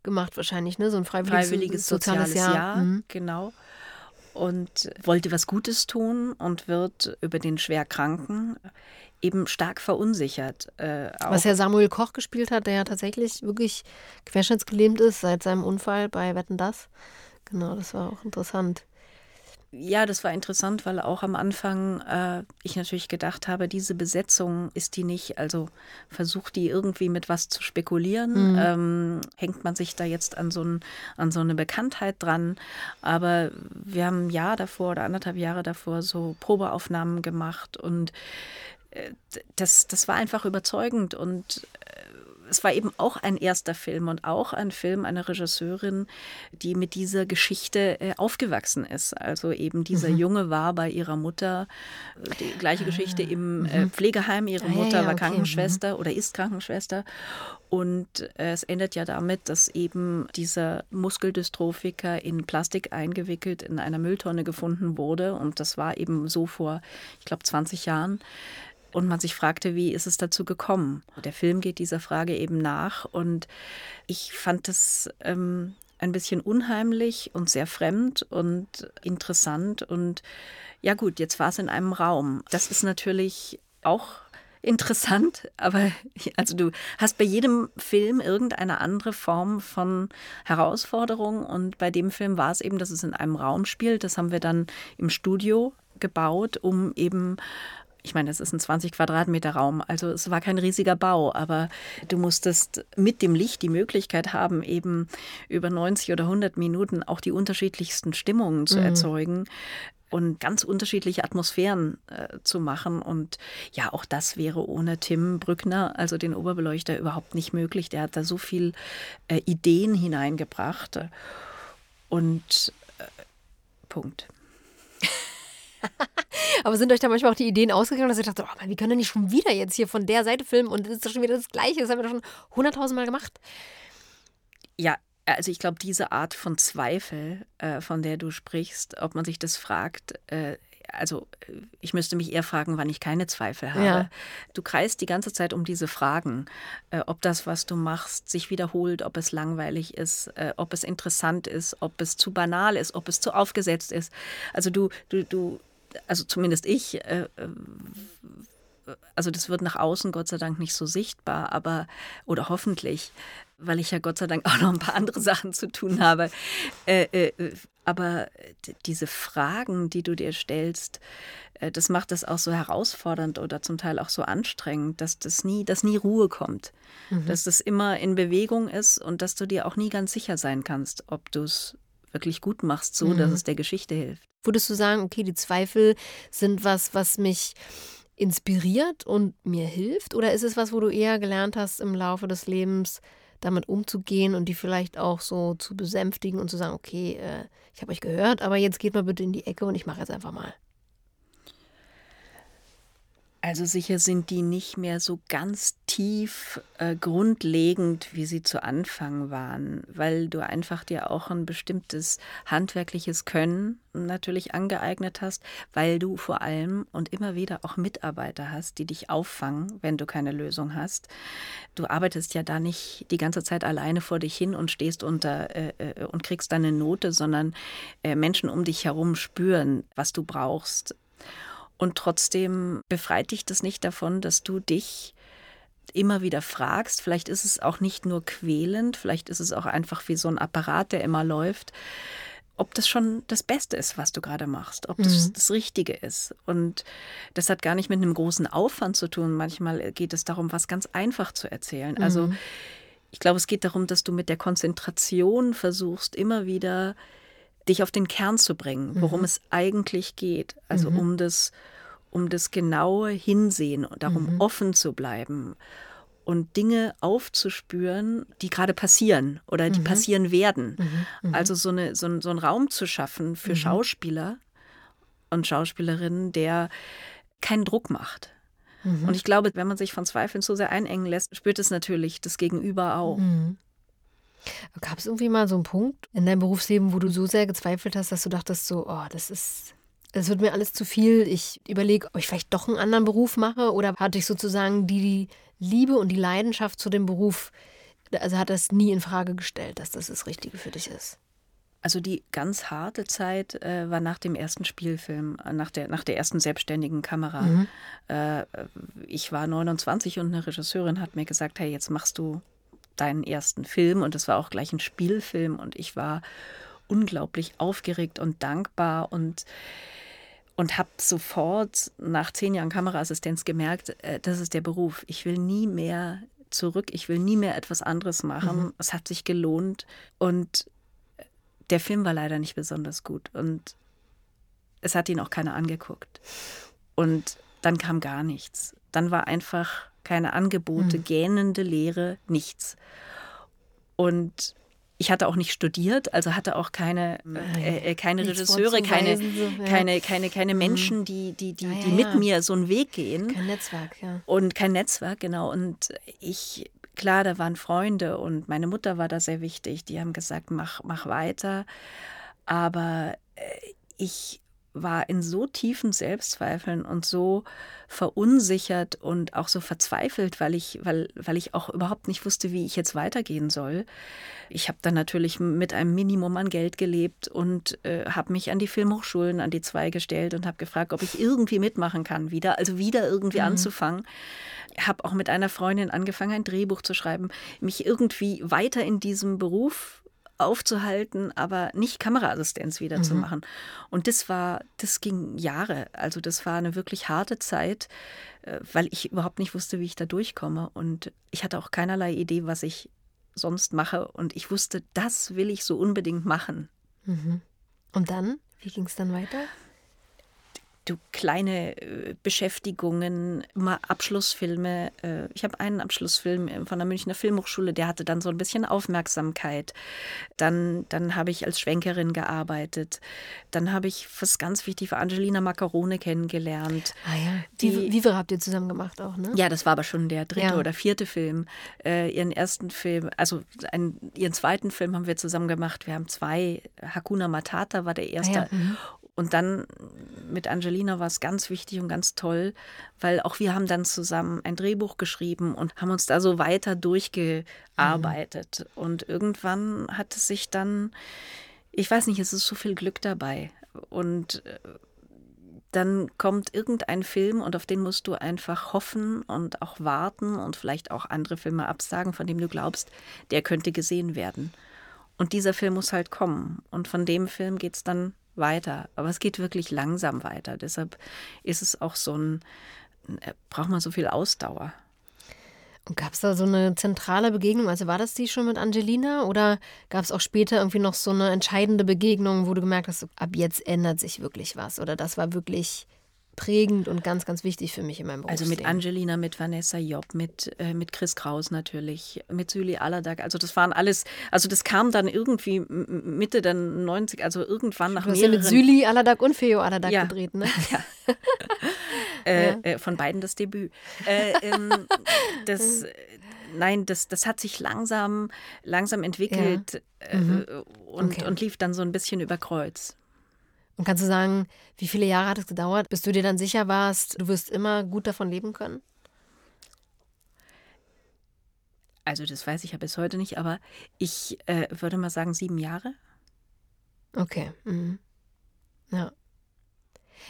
gemacht wahrscheinlich, ne? So ein freiwilliges, freiwilliges soziales, soziales Jahr. Jahr mhm. Genau. Und wollte was Gutes tun und wird über den Schwerkranken eben stark verunsichert. Äh, Was ja Samuel Koch gespielt hat, der ja tatsächlich wirklich querschnittsgelähmt ist seit seinem Unfall bei Wetten Das. genau, das war auch interessant. Ja, das war interessant, weil auch am Anfang äh, ich natürlich gedacht habe, diese Besetzung ist die nicht, also versucht die irgendwie mit was zu spekulieren, mhm. ähm, hängt man sich da jetzt an so, ein, an so eine Bekanntheit dran. Aber wir haben ein Jahr davor oder anderthalb Jahre davor so Probeaufnahmen gemacht und das, das war einfach überzeugend und äh, es war eben auch ein erster Film und auch ein Film einer Regisseurin, die mit dieser Geschichte äh, aufgewachsen ist. Also eben dieser mhm. Junge war bei ihrer Mutter, die gleiche Geschichte im äh, mhm. Pflegeheim. Ihre Mutter ah, ja, war okay. Krankenschwester mhm. oder ist Krankenschwester. Und äh, es endet ja damit, dass eben dieser Muskeldystrophiker in Plastik eingewickelt in einer Mülltonne gefunden wurde. Und das war eben so vor, ich glaube, 20 Jahren und man sich fragte, wie ist es dazu gekommen? Der Film geht dieser Frage eben nach und ich fand es ähm, ein bisschen unheimlich und sehr fremd und interessant und ja gut, jetzt war es in einem Raum. Das ist natürlich auch interessant, aber also du hast bei jedem Film irgendeine andere Form von Herausforderung und bei dem Film war es eben, dass es in einem Raum spielt. Das haben wir dann im Studio gebaut, um eben ich meine, es ist ein 20 Quadratmeter Raum, also es war kein riesiger Bau, aber du musstest mit dem Licht die Möglichkeit haben, eben über 90 oder 100 Minuten auch die unterschiedlichsten Stimmungen zu mhm. erzeugen und ganz unterschiedliche Atmosphären äh, zu machen. Und ja, auch das wäre ohne Tim Brückner, also den Oberbeleuchter, überhaupt nicht möglich. Der hat da so viel äh, Ideen hineingebracht. Und äh, Punkt. Aber sind euch da manchmal auch die Ideen ausgegangen, dass ihr dachte, oh Mann, wie können wir nicht schon wieder jetzt hier von der Seite filmen und das ist doch schon wieder das Gleiche, das haben wir doch schon hunderttausendmal gemacht. Ja, also ich glaube, diese Art von Zweifel, äh, von der du sprichst, ob man sich das fragt, äh, also ich müsste mich eher fragen, wann ich keine Zweifel habe. Ja. Du kreist die ganze Zeit um diese Fragen, äh, ob das, was du machst, sich wiederholt, ob es langweilig ist, äh, ob es interessant ist, ob es zu banal ist, ob es zu aufgesetzt ist. Also du, du, du also zumindest ich, äh, äh, also das wird nach außen Gott sei Dank nicht so sichtbar, aber oder hoffentlich, weil ich ja Gott sei Dank auch noch ein paar andere Sachen zu tun habe. Äh, äh, aber diese Fragen, die du dir stellst, äh, das macht das auch so herausfordernd oder zum Teil auch so anstrengend, dass das nie, dass nie Ruhe kommt, mhm. dass das immer in Bewegung ist und dass du dir auch nie ganz sicher sein kannst, ob du es wirklich gut machst, so mhm. dass es der Geschichte hilft. Würdest du sagen, okay, die Zweifel sind was, was mich inspiriert und mir hilft? Oder ist es was, wo du eher gelernt hast, im Laufe des Lebens damit umzugehen und die vielleicht auch so zu besänftigen und zu sagen, okay, äh, ich habe euch gehört, aber jetzt geht mal bitte in die Ecke und ich mache jetzt einfach mal. Also sicher sind die nicht mehr so ganz tief äh, grundlegend, wie sie zu Anfang waren, weil du einfach dir auch ein bestimmtes handwerkliches Können natürlich angeeignet hast, weil du vor allem und immer wieder auch Mitarbeiter hast, die dich auffangen, wenn du keine Lösung hast. Du arbeitest ja da nicht die ganze Zeit alleine vor dich hin und stehst unter äh, äh und kriegst deine Note, sondern äh, Menschen um dich herum spüren, was du brauchst und trotzdem befreit dich das nicht davon, dass du dich immer wieder fragst. Vielleicht ist es auch nicht nur quälend, vielleicht ist es auch einfach wie so ein Apparat, der immer läuft, ob das schon das Beste ist, was du gerade machst, ob das mhm. das Richtige ist. Und das hat gar nicht mit einem großen Aufwand zu tun. Manchmal geht es darum, was ganz einfach zu erzählen. Also mhm. ich glaube, es geht darum, dass du mit der Konzentration versuchst, immer wieder dich auf den Kern zu bringen, worum mhm. es eigentlich geht. Also mhm. um das, um das genaue Hinsehen und darum mhm. offen zu bleiben und Dinge aufzuspüren, die gerade passieren oder die mhm. passieren werden. Mhm. Mhm. Also so, eine, so, ein, so einen Raum zu schaffen für Schauspieler und Schauspielerinnen, der keinen Druck macht. Und ich glaube, wenn man sich von Zweifeln zu sehr einengen lässt, spürt es natürlich das Gegenüber auch. Gab es irgendwie mal so einen Punkt in deinem Berufsleben, wo du so sehr gezweifelt hast, dass du dachtest, so, oh, das ist, das wird mir alles zu viel. Ich überlege, ob ich vielleicht doch einen anderen Beruf mache oder hatte ich sozusagen die Liebe und die Leidenschaft zu dem Beruf, also hat das nie in Frage gestellt, dass das das Richtige für dich ist? Also die ganz harte Zeit äh, war nach dem ersten Spielfilm, äh, nach, der, nach der ersten selbstständigen Kamera. Mhm. Äh, ich war 29 und eine Regisseurin hat mir gesagt, hey, jetzt machst du deinen ersten Film und das war auch gleich ein Spielfilm und ich war unglaublich aufgeregt und dankbar und und habe sofort nach zehn Jahren Kameraassistenz gemerkt, äh, das ist der Beruf. Ich will nie mehr zurück, ich will nie mehr etwas anderes machen. Mhm. Es hat sich gelohnt und der Film war leider nicht besonders gut und es hat ihn auch keiner angeguckt. Und dann kam gar nichts. Dann war einfach keine Angebote, mhm. gähnende Leere, nichts. Und ich hatte auch nicht studiert, also hatte auch keine, äh, äh, keine Regisseure, keine, so, ja. keine, keine, keine mhm. Menschen, die, die, die, ja, die mit ja. mir so einen Weg gehen. Kein Netzwerk, ja. Und kein Netzwerk, genau. Und ich, klar, da waren Freunde und meine Mutter war da sehr wichtig. Die haben gesagt, mach, mach weiter. Aber äh, ich war in so tiefen Selbstzweifeln und so verunsichert und auch so verzweifelt, weil ich, weil, weil ich auch überhaupt nicht wusste, wie ich jetzt weitergehen soll. Ich habe dann natürlich mit einem Minimum an Geld gelebt und äh, habe mich an die Filmhochschulen, an die zwei gestellt und habe gefragt, ob ich irgendwie mitmachen kann, wieder, also wieder irgendwie mhm. anzufangen. Habe auch mit einer Freundin angefangen, ein Drehbuch zu schreiben, mich irgendwie weiter in diesem Beruf aufzuhalten, aber nicht Kameraassistenz wieder mhm. zu machen. Und das war, das ging Jahre. Also das war eine wirklich harte Zeit, äh, weil ich überhaupt nicht wusste, wie ich da durchkomme. Und ich hatte auch keinerlei Idee, was ich sonst mache. Und ich wusste, das will ich so unbedingt machen. Mhm. Und dann? Wie ging es dann weiter? Du kleine äh, Beschäftigungen, immer Abschlussfilme. Äh, ich habe einen Abschlussfilm äh, von der Münchner Filmhochschule, der hatte dann so ein bisschen Aufmerksamkeit. Dann, dann habe ich als Schwenkerin gearbeitet. Dann habe ich, was ganz wichtig war, Angelina Macarone kennengelernt. Ah ja, die, Viva habt ihr zusammen gemacht auch, ne? Ja, das war aber schon der dritte ja. oder vierte Film. ihren ersten Film, also einen, ihren zweiten Film haben wir zusammen gemacht. Wir haben zwei, Hakuna Matata war der erste. Ah ja. mhm. Und dann mit Angelina war es ganz wichtig und ganz toll, weil auch wir haben dann zusammen ein Drehbuch geschrieben und haben uns da so weiter durchgearbeitet. Mhm. Und irgendwann hat es sich dann, ich weiß nicht, es ist so viel Glück dabei. Und äh, dann kommt irgendein Film und auf den musst du einfach hoffen und auch warten und vielleicht auch andere Filme absagen, von dem du glaubst, der könnte gesehen werden. Und dieser Film muss halt kommen. Und von dem Film geht es dann weiter. Aber es geht wirklich langsam weiter. Deshalb ist es auch so ein, äh, braucht man so viel Ausdauer. Und gab es da so eine zentrale Begegnung? Also war das die schon mit Angelina oder gab es auch später irgendwie noch so eine entscheidende Begegnung, wo du gemerkt hast, ab jetzt ändert sich wirklich was? Oder das war wirklich prägend und ganz, ganz wichtig für mich in meinem Beruf. Also mit Angelina, mit Vanessa Job, mit, äh, mit Chris Kraus natürlich, mit Süli Aladak. Also das waren alles, also das kam dann irgendwie Mitte der 90, also irgendwann nach du hast mehreren... ja mit Süli Aladak und Feo Aladak ja. gedreht, ne? Ja. äh, ja. Äh, von beiden das Debüt. Äh, ähm, das... Mhm. Nein, das, das hat sich langsam, langsam entwickelt ja. mhm. Äh, und, okay. und lief dann so ein bisschen über Kreuz. Und kannst du sagen, wie viele Jahre hat es gedauert, bis du dir dann sicher warst, du wirst immer gut davon leben können? Also das weiß ich ja bis heute nicht, aber ich äh, würde mal sagen sieben Jahre. Okay. Mhm. Ja.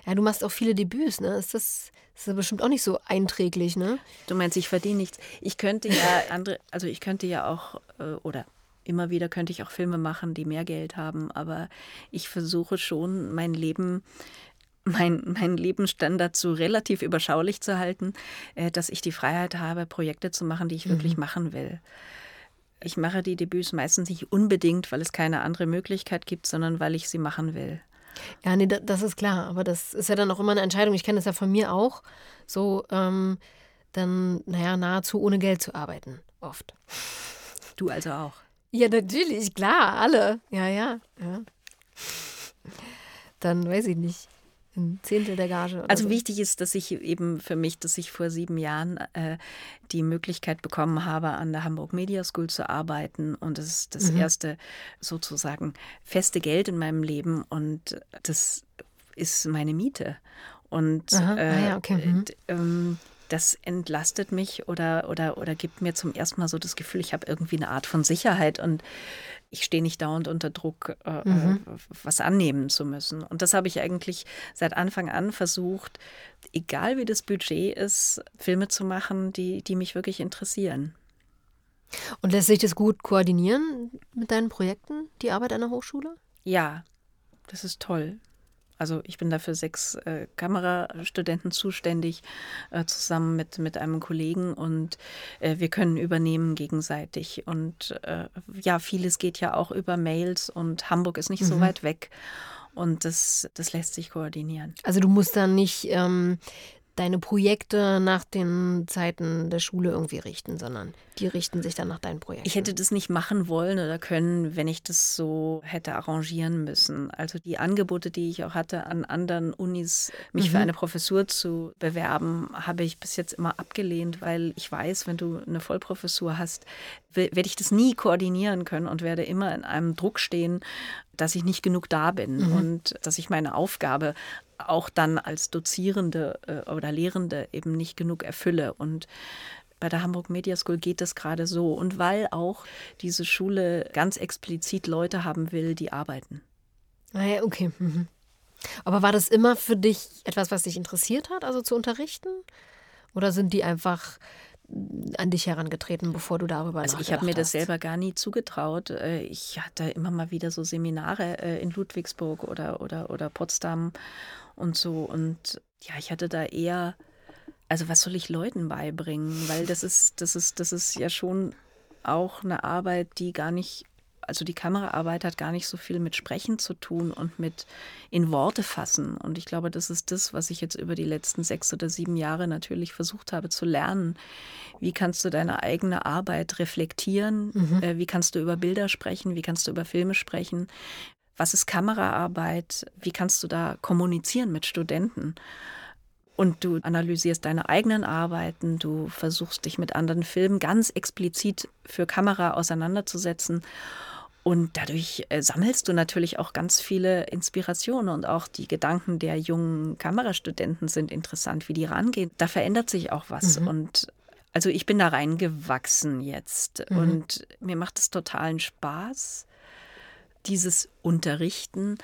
Ja, du machst auch viele Debüts, ne? Ist das, ist das bestimmt auch nicht so einträglich, ne? Du meinst, ich verdiene nichts. Ich könnte ja andere, also ich könnte ja auch, äh, oder immer wieder könnte ich auch Filme machen, die mehr Geld haben, aber ich versuche schon, mein Leben mein, mein Lebensstandard so relativ überschaulich zu halten, äh, dass ich die Freiheit habe, Projekte zu machen, die ich mhm. wirklich machen will. Ich mache die Debüts meistens nicht unbedingt, weil es keine andere Möglichkeit gibt, sondern weil ich sie machen will. Ja, nee, das ist klar, aber das ist ja dann auch immer eine Entscheidung. Ich kenne das ja von mir auch, so ähm, dann, naja, nahezu ohne Geld zu arbeiten, oft. Du also auch. Ja, natürlich, klar, alle. Ja, ja, ja. Dann weiß ich nicht. Ein Zehntel der Gage. also so. wichtig ist, dass ich eben für mich, dass ich vor sieben Jahren äh, die Möglichkeit bekommen habe, an der Hamburg Media School zu arbeiten. Und das ist das mhm. erste sozusagen feste Geld in meinem Leben. Und das ist meine Miete. Und Aha, äh, ah ja, okay. mhm. ähm, das entlastet mich oder, oder, oder gibt mir zum ersten Mal so das Gefühl, ich habe irgendwie eine Art von Sicherheit und ich stehe nicht dauernd unter Druck, äh, äh, mhm. was annehmen zu müssen. Und das habe ich eigentlich seit Anfang an versucht, egal wie das Budget ist, Filme zu machen, die, die mich wirklich interessieren. Und lässt sich das gut koordinieren mit deinen Projekten, die Arbeit an der Hochschule? Ja, das ist toll. Also ich bin dafür sechs äh, Kamerastudenten zuständig, äh, zusammen mit, mit einem Kollegen und äh, wir können übernehmen gegenseitig. Und äh, ja, vieles geht ja auch über Mails und Hamburg ist nicht mhm. so weit weg. Und das, das lässt sich koordinieren. Also du musst dann nicht ähm, deine Projekte nach den Zeiten der Schule irgendwie richten, sondern die richten sich dann nach deinen Projekten. Ich hätte das nicht machen wollen oder können, wenn ich das so hätte arrangieren müssen. Also die Angebote, die ich auch hatte, an anderen Unis mich mhm. für eine Professur zu bewerben, habe ich bis jetzt immer abgelehnt, weil ich weiß, wenn du eine Vollprofessur hast, werde ich das nie koordinieren können und werde immer in einem Druck stehen, dass ich nicht genug da bin mhm. und dass ich meine Aufgabe auch dann als Dozierende äh, oder Lehrende eben nicht genug erfülle. Und bei der Hamburg Media School geht das gerade so. Und weil auch diese Schule ganz explizit Leute haben will, die arbeiten. Ah ja, okay. Mhm. Aber war das immer für dich etwas, was dich interessiert hat, also zu unterrichten? Oder sind die einfach an dich herangetreten, bevor du darüber Also ich habe mir das selber gar nie zugetraut. Äh, ich hatte immer mal wieder so Seminare äh, in Ludwigsburg oder, oder, oder Potsdam und so. Und ja, ich hatte da eher, also was soll ich Leuten beibringen? Weil das ist, das ist, das ist ja schon auch eine Arbeit, die gar nicht also die Kameraarbeit hat gar nicht so viel mit Sprechen zu tun und mit in Worte fassen. Und ich glaube, das ist das, was ich jetzt über die letzten sechs oder sieben Jahre natürlich versucht habe zu lernen. Wie kannst du deine eigene Arbeit reflektieren? Mhm. Äh, wie kannst du über Bilder sprechen? Wie kannst du über Filme sprechen? Was ist Kameraarbeit? Wie kannst du da kommunizieren mit Studenten? Und du analysierst deine eigenen Arbeiten, du versuchst dich mit anderen Filmen ganz explizit für Kamera auseinanderzusetzen und dadurch äh, sammelst du natürlich auch ganz viele Inspirationen und auch die Gedanken der jungen Kamerastudenten sind interessant, wie die rangehen. Da verändert sich auch was. Mhm. Und also ich bin da reingewachsen jetzt mhm. und mir macht es totalen Spaß, dieses Unterrichten.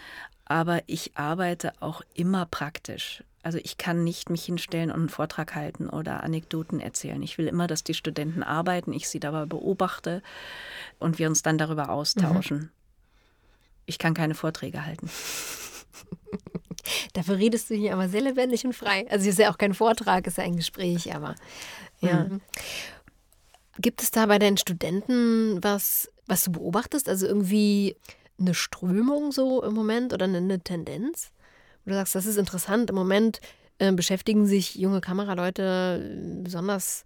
Aber ich arbeite auch immer praktisch. Also ich kann nicht mich hinstellen und einen Vortrag halten oder Anekdoten erzählen. Ich will immer, dass die Studenten arbeiten, ich sie dabei beobachte und wir uns dann darüber austauschen. Mhm. Ich kann keine Vorträge halten. Dafür redest du hier aber sehr lebendig und frei. Also es ist ja auch kein Vortrag, es ist ja ein Gespräch, aber ja. Mhm. Gibt es da bei deinen Studenten was, was du beobachtest? Also irgendwie eine Strömung so im Moment oder eine Tendenz? wo du sagst, das ist interessant. Im Moment äh, beschäftigen sich junge Kameraleute äh, besonders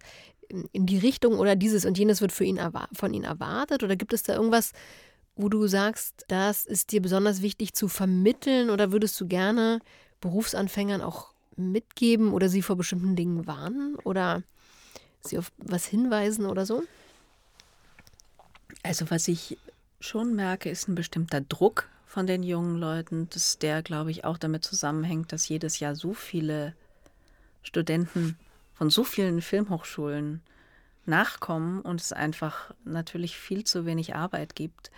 in, in, die Richtung oder dieses und jenes wird für ihn von ihnen erwartet? Oder gibt es da irgendwas, wo du sagst, das ist dir besonders wichtig zu vermitteln oder würdest du gerne Berufsanfängern auch mitgeben oder sie vor bestimmten Dingen warnen oder sie auf was hinweisen oder so? Also was ich schon merke, ist ein bestimmter Druck von den jungen Leuten, dass der, glaube ich, auch damit zusammenhängt, dass jedes Jahr so viele Studenten von so vielen Filmhochschulen nachkommen und es einfach natürlich viel zu wenig Arbeit gibt.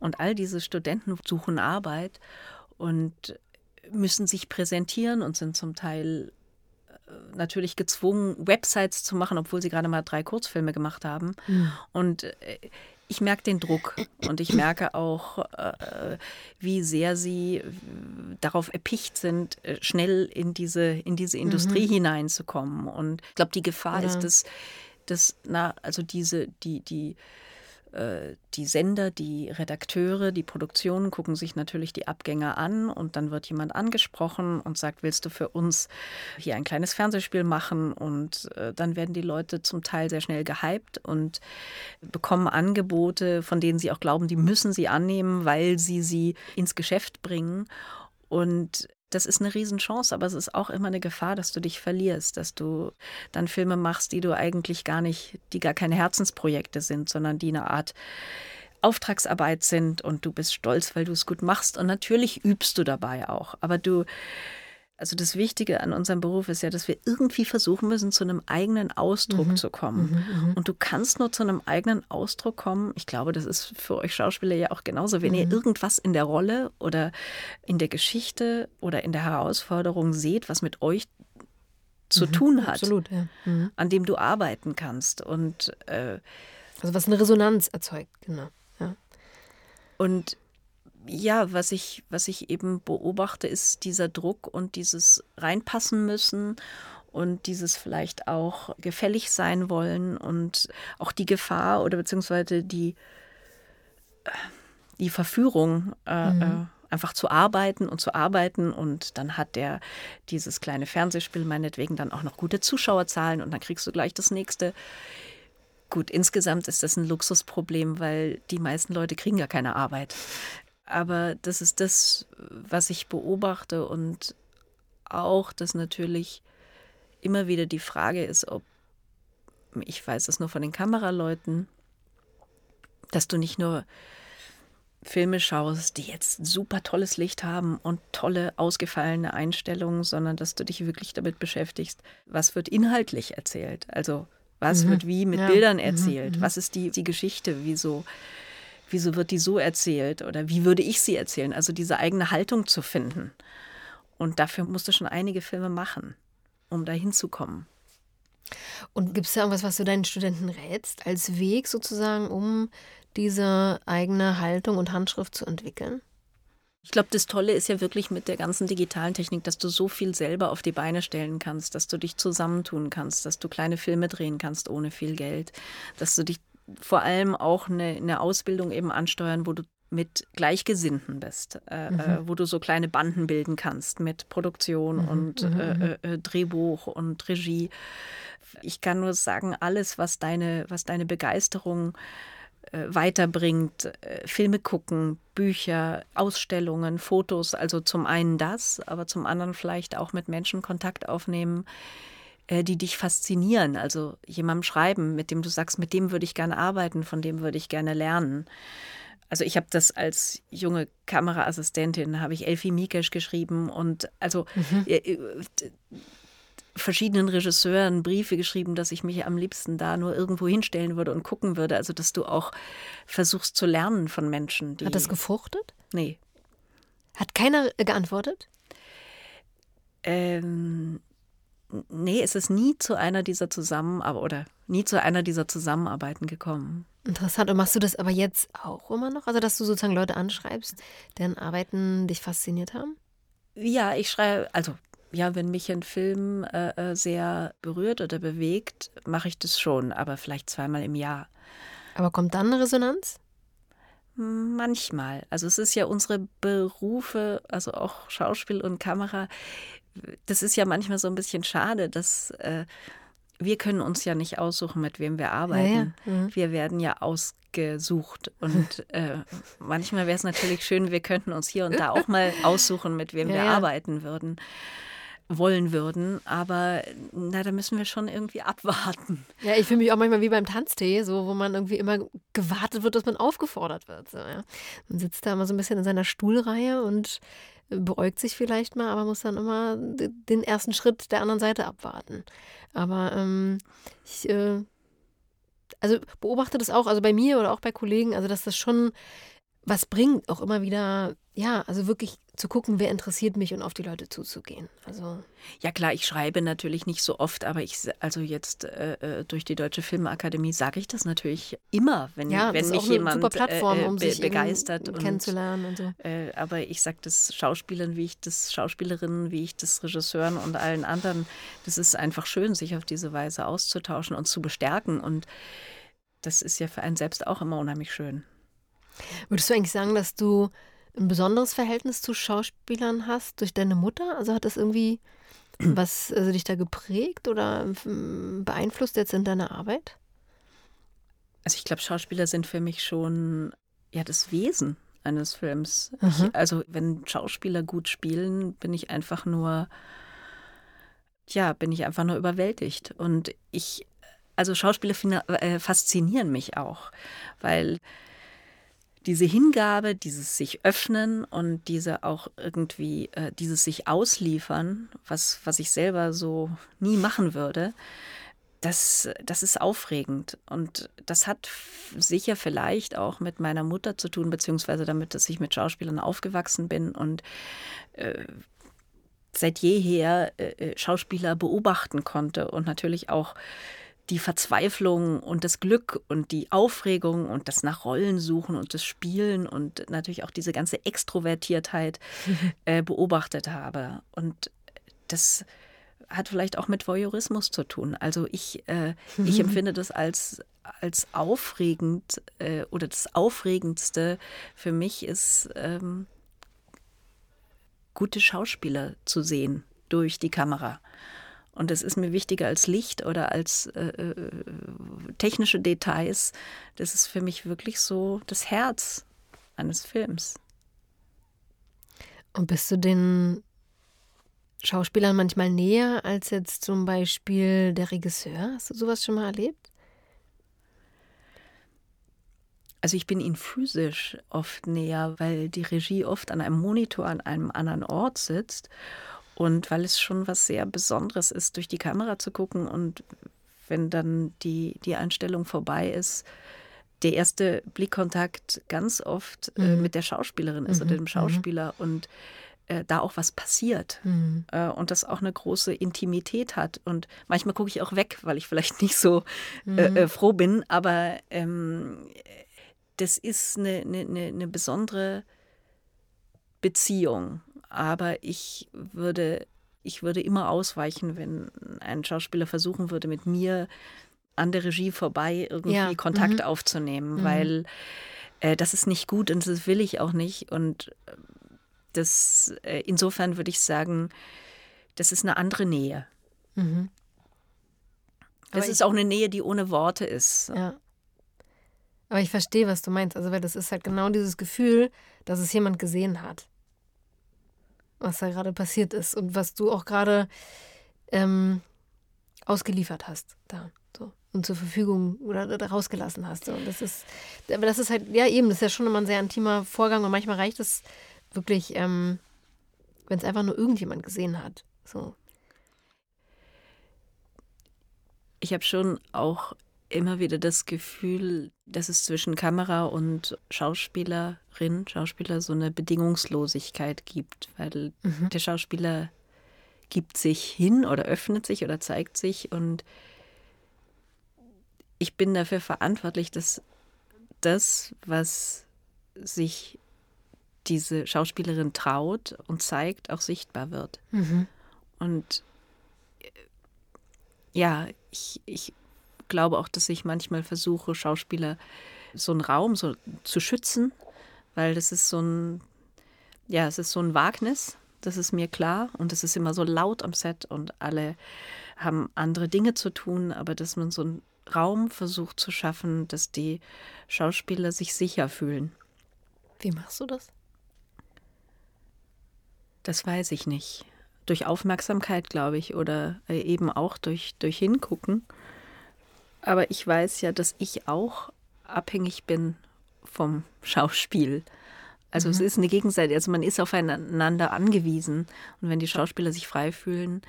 Und all diese Studenten suchen Arbeit und müssen sich präsentieren und sind zum Teil äh, natürlich gezwungen, Websites zu machen, obwohl sie gerade mal drei Kurzfilme gemacht haben. Mhm. Und äh, ich merke den Druck und ich merke auch, äh, wie sehr sie darauf erpicht sind, äh, schnell in diese, in diese Industrie mhm. hineinzukommen. Und ich glaube, die Gefahr ja. ist, dass, dass na, also diese, die, die äh, die Sender, die Redakteure, die Produktionen gucken sich natürlich die Abgänger an und dann wird jemand angesprochen und sagt, willst du für uns hier ein kleines Fernsehspiel machen? Und äh, dann werden die Leute zum Teil sehr schnell gehypt und bekommen Angebote, von denen sie auch glauben, die müssen sie annehmen, weil sie sie ins Geschäft bringen. Und das ist eine Riesenchance, aber es ist auch immer eine Gefahr, dass du dich verlierst, dass du dann Filme machst, die du eigentlich gar nicht, die gar keine Herzensprojekte sind, sondern die eine Art Auftragsarbeit sind und du bist stolz, weil du es gut machst. Und natürlich übst du dabei auch, aber du also das Wichtige an unserem Beruf ist ja, dass wir irgendwie versuchen müssen, zu einem eigenen Ausdruck mhm. zu kommen. Mhm, mhm. und du kannst nur zu einem eigenen Ausdruck kommen. Ich glaube, das ist für euch Schauspieler ja auch genauso. Wenn ihr mhm. irgendwas in der Rolle oder in der Geschichte oder in der Herausforderung seht, was mit euch zu mhm, tun hat, absolut, ja. mhm. an dem du arbeiten kannst. Und äh, also was eine Resonanz erzeugt, genau. Ja. Und ja, was ich, was ich eben beobachte, ist dieser Druck und dieses reinpassen müssen und dieses vielleicht auch gefällig sein wollen und auch die Gefahr oder beziehungsweise die, die Verführung, äh, mhm. äh, einfach zu arbeiten und zu arbeiten und dann hat der dieses kleine Fernsehspiel meinetwegen dann auch noch gute Zuschauerzahlen und dann kriegst du gleich das nächste. Gut, insgesamt ist das ein Luxusproblem, weil die meisten Leute kriegen ja keine Arbeit. Aber das ist das, was ich beobachte und auch, dass natürlich immer wieder die Frage ist, ob, ich weiß es nur von den Kameraleuten, dass du nicht nur Filme schaust, die jetzt super tolles Licht haben und tolle ausgefallene Einstellungen, sondern dass du dich wirklich damit beschäftigst, was wird inhaltlich erzählt. Also was mhm. wird wie mit ja. Bildern mhm. erzählt? Mhm. Was ist die, die Geschichte? Wieso, wieso wird die so erzählt? Oder wie würde ich sie erzählen? Also diese eigene Haltung zu finden. Und dafür musst du schon einige Filme machen, um da hinzukommen. Und gibt es da irgendwas, was du deinen Studenten rätst, als Weg sozusagen, um diese eigene Haltung und Handschrift zu entwickeln? Ich glaube, das Tolle ist ja wirklich mit der ganzen digitalen Technik, dass du so viel selber auf die Beine stellen kannst, dass du dich zusammentun kannst, dass du kleine Filme drehen kannst ohne viel Geld, dass du dich vor allem auch eine, eine Ausbildung eben ansteuern, wo du mit Gleichgesinnten bist, äh, mhm. äh, wo du so kleine Banden bilden kannst mit Produktion mhm. und mhm. Äh, mhm. äh, Drehbuch und Regie. Ich kann nur sagen, alles, was deine, was deine Begeisterung äh, weiterbringt, äh, Filme gucken, Bücher, Ausstellungen, Fotos, also zum einen das, aber zum anderen vielleicht auch mit Menschen Kontakt aufnehmen, äh, die dich faszinieren. Also jemandem schreiben, mit dem du sagst, mit dem würde ich gerne arbeiten, von dem würde ich gerne lernen. Also ich habe das als junge Kameraassistentin, habe ich Elfie Mikesch geschrieben und also mhm verschiedenen Regisseuren Briefe geschrieben, dass ich mich am liebsten da nur irgendwo hinstellen würde und gucken würde. Also, dass du auch versuchst zu lernen von Menschen. Hat das gefruchtet? Nee. Hat keiner geantwortet? Ähm, nee, es ist nie zu einer dieser Zusammenarbeit oder nie zu einer dieser Zusammenarbeiten gekommen. Interessant. Und machst du das aber jetzt auch immer noch? Also, dass du sozusagen Leute anschreibst, deren Arbeiten dich fasziniert haben? Ja, ich schreibe, also ja, wenn mich ein Film äh, äh, sehr berührt oder bewegt, mache ich das schon, aber vielleicht zweimal im Jahr. Aber kommt dann eine Resonanz? Manchmal. Also es ist ja unsere Berufe, also auch Schauspiel und Kamera, das ist ja manchmal so ein bisschen schade, dass äh, wir können uns ja nicht aussuchen, mit wem wir arbeiten. Ja, ja. Mhm. Wir werden ja ausgesucht. Und äh, manchmal wäre es natürlich schön, wir könnten uns hier und da auch mal aussuchen, mit wem ja, wir arbeiten würden wollen würden, aber na, da müssen wir schon irgendwie abwarten. Ja, ich fühle mich auch manchmal wie beim Tanztee, so wo man irgendwie immer gewartet wird, dass man aufgefordert wird. So, ja. Man sitzt da immer so ein bisschen in seiner Stuhlreihe und beäugt sich vielleicht mal, aber muss dann immer den ersten Schritt der anderen Seite abwarten. Aber ähm, ich äh, also beobachte das auch, also bei mir oder auch bei Kollegen, also dass das schon was bringt, auch immer wieder, ja, also wirklich zu gucken, wer interessiert mich und auf die Leute zuzugehen. Also ja klar, ich schreibe natürlich nicht so oft, aber ich also jetzt äh, äh durch die Deutsche Filmakademie sage ich das natürlich immer, wenn, ja, wenn mich jemand super Plattform, äh, um sich begeistert und kennenzulernen und so. Äh, aber ich sage das Schauspielern, wie ich das Schauspielerinnen, wie ich das Regisseuren und allen anderen, das ist einfach schön, sich auf diese Weise auszutauschen und zu bestärken und das ist ja für einen selbst auch immer unheimlich schön. Würdest du eigentlich sagen, dass du ein besonderes Verhältnis zu Schauspielern hast durch deine Mutter? Also hat das irgendwie was also dich da geprägt oder beeinflusst jetzt in deiner Arbeit? Also ich glaube, Schauspieler sind für mich schon ja das Wesen eines Films. Ich, also wenn Schauspieler gut spielen, bin ich einfach nur ja, bin ich einfach nur überwältigt und ich also Schauspieler äh, faszinieren mich auch, weil diese Hingabe, dieses sich öffnen und diese auch irgendwie, äh, dieses sich ausliefern, was, was ich selber so nie machen würde, das, das ist aufregend. Und das hat sicher vielleicht auch mit meiner Mutter zu tun, beziehungsweise damit, dass ich mit Schauspielern aufgewachsen bin und äh, seit jeher äh, äh Schauspieler beobachten konnte und natürlich auch die Verzweiflung und das Glück und die Aufregung und das nach Rollen suchen und das Spielen und natürlich auch diese ganze Extrovertiertheit äh, beobachtet habe. Und das hat vielleicht auch mit Voyeurismus zu tun. Also ich, äh, ich empfinde das als, als aufregend äh, oder das Aufregendste für mich ist, ähm, gute Schauspieler zu sehen durch die Kamera. Und das ist mir wichtiger als Licht oder als äh, äh, technische Details. Das ist für mich wirklich so das Herz eines Films. Und bist du den Schauspielern manchmal näher als jetzt zum Beispiel der Regisseur? Hast du sowas schon mal erlebt? Also ich bin ihnen physisch oft näher, weil die Regie oft an einem Monitor an einem anderen Ort sitzt und weil es schon was sehr Besonderes ist, durch die Kamera zu gucken und wenn dann die, die Einstellung vorbei ist, der erste Blickkontakt ganz oft äh, mhm. mit der Schauspielerin ist mhm. oder dem mhm. Schauspieler und äh, da auch was passiert mhm. äh, und das auch eine große Intimität hat. Und manchmal gucke ich auch weg, weil ich vielleicht nicht so äh, mhm. äh, froh bin, aber ähm, das ist eine, eine, eine besondere Beziehung aber ich würde, ich würde immer ausweichen, wenn ein Schauspieler versuchen würde, mit mir an der Regie vorbei irgendwie ja. Kontakt mhm. aufzunehmen, mhm. weil äh, das ist nicht gut und das will ich auch nicht. Und das, äh, insofern würde ich sagen, das ist eine andere Nähe. Mhm. Das Aber ist auch eine Nähe, die ohne Worte ist. Ja. Aber ich verstehe, was du meinst. Also, weil das ist halt genau dieses Gefühl, dass es jemand gesehen hat was da gerade passiert ist und was du auch gerade ähm, ausgeliefert hast da so und zur Verfügung oder, rausgelassen hast. So. Und das ist, aber das ist halt, ja eben, das ist ja schon immer ein sehr intimer Vorgang und manchmal reicht es wirklich, ähm, wenn es einfach nur irgendjemand gesehen hat. So. Ich habe schon auch immer wieder das Gefühl, dass es zwischen Kamera und Schauspielerin, Schauspieler so eine Bedingungslosigkeit gibt, weil mhm. der Schauspieler gibt sich hin oder öffnet sich oder zeigt sich und ich bin dafür verantwortlich, dass das, was sich diese Schauspielerin traut und zeigt, auch sichtbar wird. Mhm. Und ja, ich, ich glaube auch, dass ich manchmal versuche, Schauspieler so einen Raum so zu schützen, weil das ist so ein, ja, es ist so ein Wagnis, das ist mir klar. Und es ist immer so laut am Set und alle haben andere Dinge zu tun, aber dass man so einen Raum versucht zu schaffen, dass die Schauspieler sich sicher fühlen. Wie machst du das? Das weiß ich nicht. Durch Aufmerksamkeit, glaube ich, oder äh, eben auch durch, durch Hingucken. Aber ich weiß ja, dass ich auch abhängig bin vom Schauspiel. Also mhm. es ist eine Gegenseitige, also man ist aufeinander angewiesen. Und wenn die Schauspieler sich frei fühlen,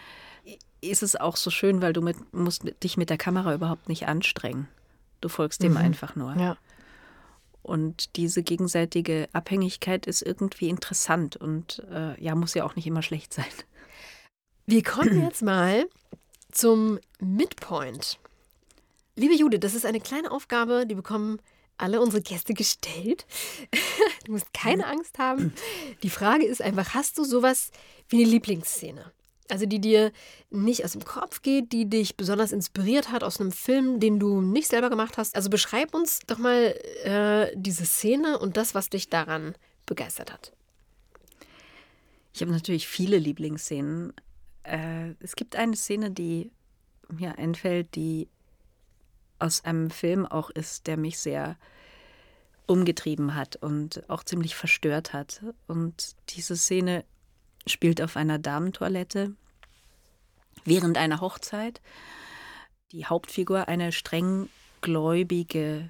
ist es auch so schön, weil du mit, musst dich mit der Kamera überhaupt nicht anstrengen. Du folgst dem mhm. einfach nur. Ja. Und diese gegenseitige Abhängigkeit ist irgendwie interessant und äh, ja, muss ja auch nicht immer schlecht sein. Wir kommen jetzt mal zum Midpoint. Liebe Jude, das ist eine kleine Aufgabe, die bekommen alle unsere Gäste gestellt. Du musst keine Angst haben. Die Frage ist einfach, hast du sowas wie eine Lieblingsszene? Also die dir nicht aus dem Kopf geht, die dich besonders inspiriert hat aus einem Film, den du nicht selber gemacht hast. Also beschreib uns doch mal äh, diese Szene und das, was dich daran begeistert hat. Ich habe natürlich viele Lieblingsszenen. Äh, es gibt eine Szene, die mir einfällt, die aus einem Film auch ist, der mich sehr umgetrieben hat und auch ziemlich verstört hat. Und diese Szene spielt auf einer Damentoilette während einer Hochzeit. Die Hauptfigur, eine streng gläubige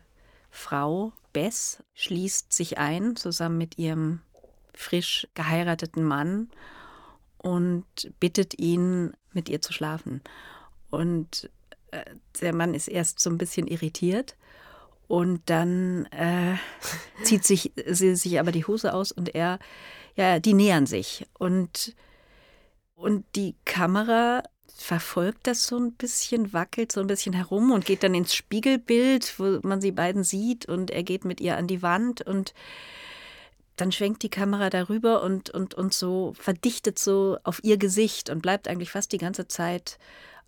Frau, Bess, schließt sich ein zusammen mit ihrem frisch geheirateten Mann und bittet ihn, mit ihr zu schlafen. Und der Mann ist erst so ein bisschen irritiert und dann äh, zieht sich, sie sich aber die Hose aus und er, ja, die nähern sich und, und die Kamera verfolgt das so ein bisschen, wackelt so ein bisschen herum und geht dann ins Spiegelbild, wo man sie beiden sieht und er geht mit ihr an die Wand und dann schwenkt die Kamera darüber und, und, und so verdichtet so auf ihr Gesicht und bleibt eigentlich fast die ganze Zeit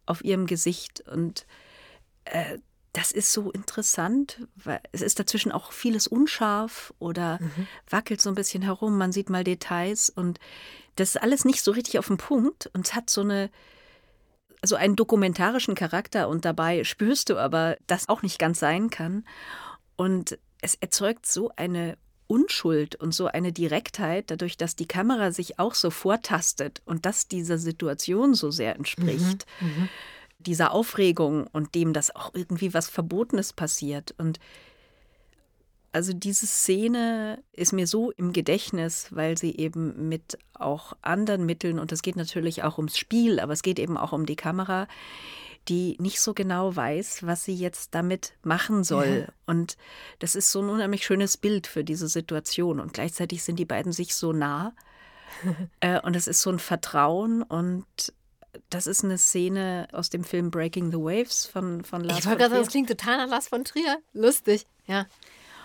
auf ihrem Gesicht. Und äh, das ist so interessant, weil es ist dazwischen auch vieles unscharf oder mhm. wackelt so ein bisschen herum. Man sieht mal Details und das ist alles nicht so richtig auf den Punkt und es hat so eine so einen dokumentarischen Charakter und dabei spürst du aber, dass auch nicht ganz sein kann. Und es erzeugt so eine Unschuld und so eine Direktheit, dadurch, dass die Kamera sich auch so vortastet und das dieser Situation so sehr entspricht, mhm, mhm, dieser Aufregung und dem, dass auch irgendwie was Verbotenes passiert. Und also diese Szene ist mir so im Gedächtnis, weil sie eben mit auch anderen Mitteln, und es geht natürlich auch ums Spiel, aber es geht eben auch um die Kamera, die nicht so genau weiß, was sie jetzt damit machen soll. Ja. Und das ist so ein unheimlich schönes Bild für diese Situation. Und gleichzeitig sind die beiden sich so nah. äh, und es ist so ein Vertrauen und das ist eine Szene aus dem Film Breaking the Waves von, von Lars ich von Trier. Ich wollte gerade sagen, das klingt total nach Lars von Trier. Lustig, ja.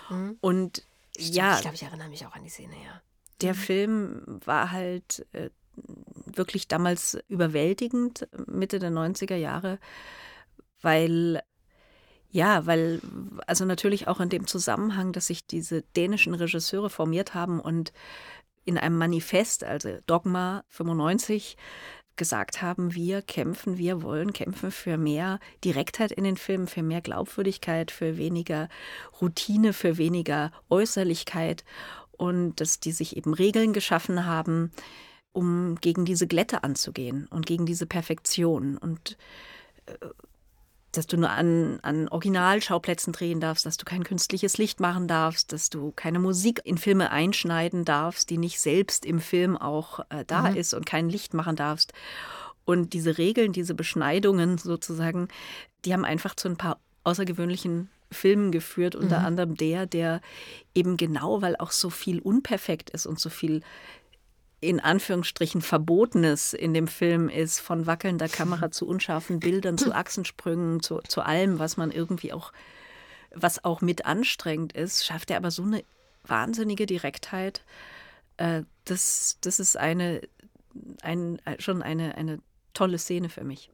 Mhm. Und Stimmt, ja. Ich glaube, ich erinnere mich auch an die Szene, ja. Der mhm. Film war halt äh, wirklich damals überwältigend, Mitte der 90er Jahre, weil ja, weil, also natürlich auch in dem Zusammenhang, dass sich diese dänischen Regisseure formiert haben und in einem Manifest, also Dogma 95, gesagt haben, wir kämpfen, wir wollen kämpfen für mehr Direktheit in den Filmen, für mehr Glaubwürdigkeit, für weniger Routine, für weniger Äußerlichkeit und dass die sich eben Regeln geschaffen haben, um gegen diese Glätte anzugehen und gegen diese Perfektion und äh, dass du nur an, an Originalschauplätzen drehen darfst, dass du kein künstliches Licht machen darfst, dass du keine Musik in Filme einschneiden darfst, die nicht selbst im Film auch äh, da mhm. ist und kein Licht machen darfst. Und diese Regeln, diese Beschneidungen sozusagen, die haben einfach zu ein paar außergewöhnlichen Filmen geführt, unter mhm. anderem der, der eben genau, weil auch so viel unperfekt ist und so viel in Anführungsstrichen Verbotenes in dem Film ist, von wackelnder Kamera zu unscharfen Bildern, zu Achsensprüngen, zu, zu allem, was man irgendwie auch, was auch mit anstrengend ist, schafft er aber so eine wahnsinnige Direktheit. Äh, das, das ist eine, ein, schon eine, eine tolle Szene für mich.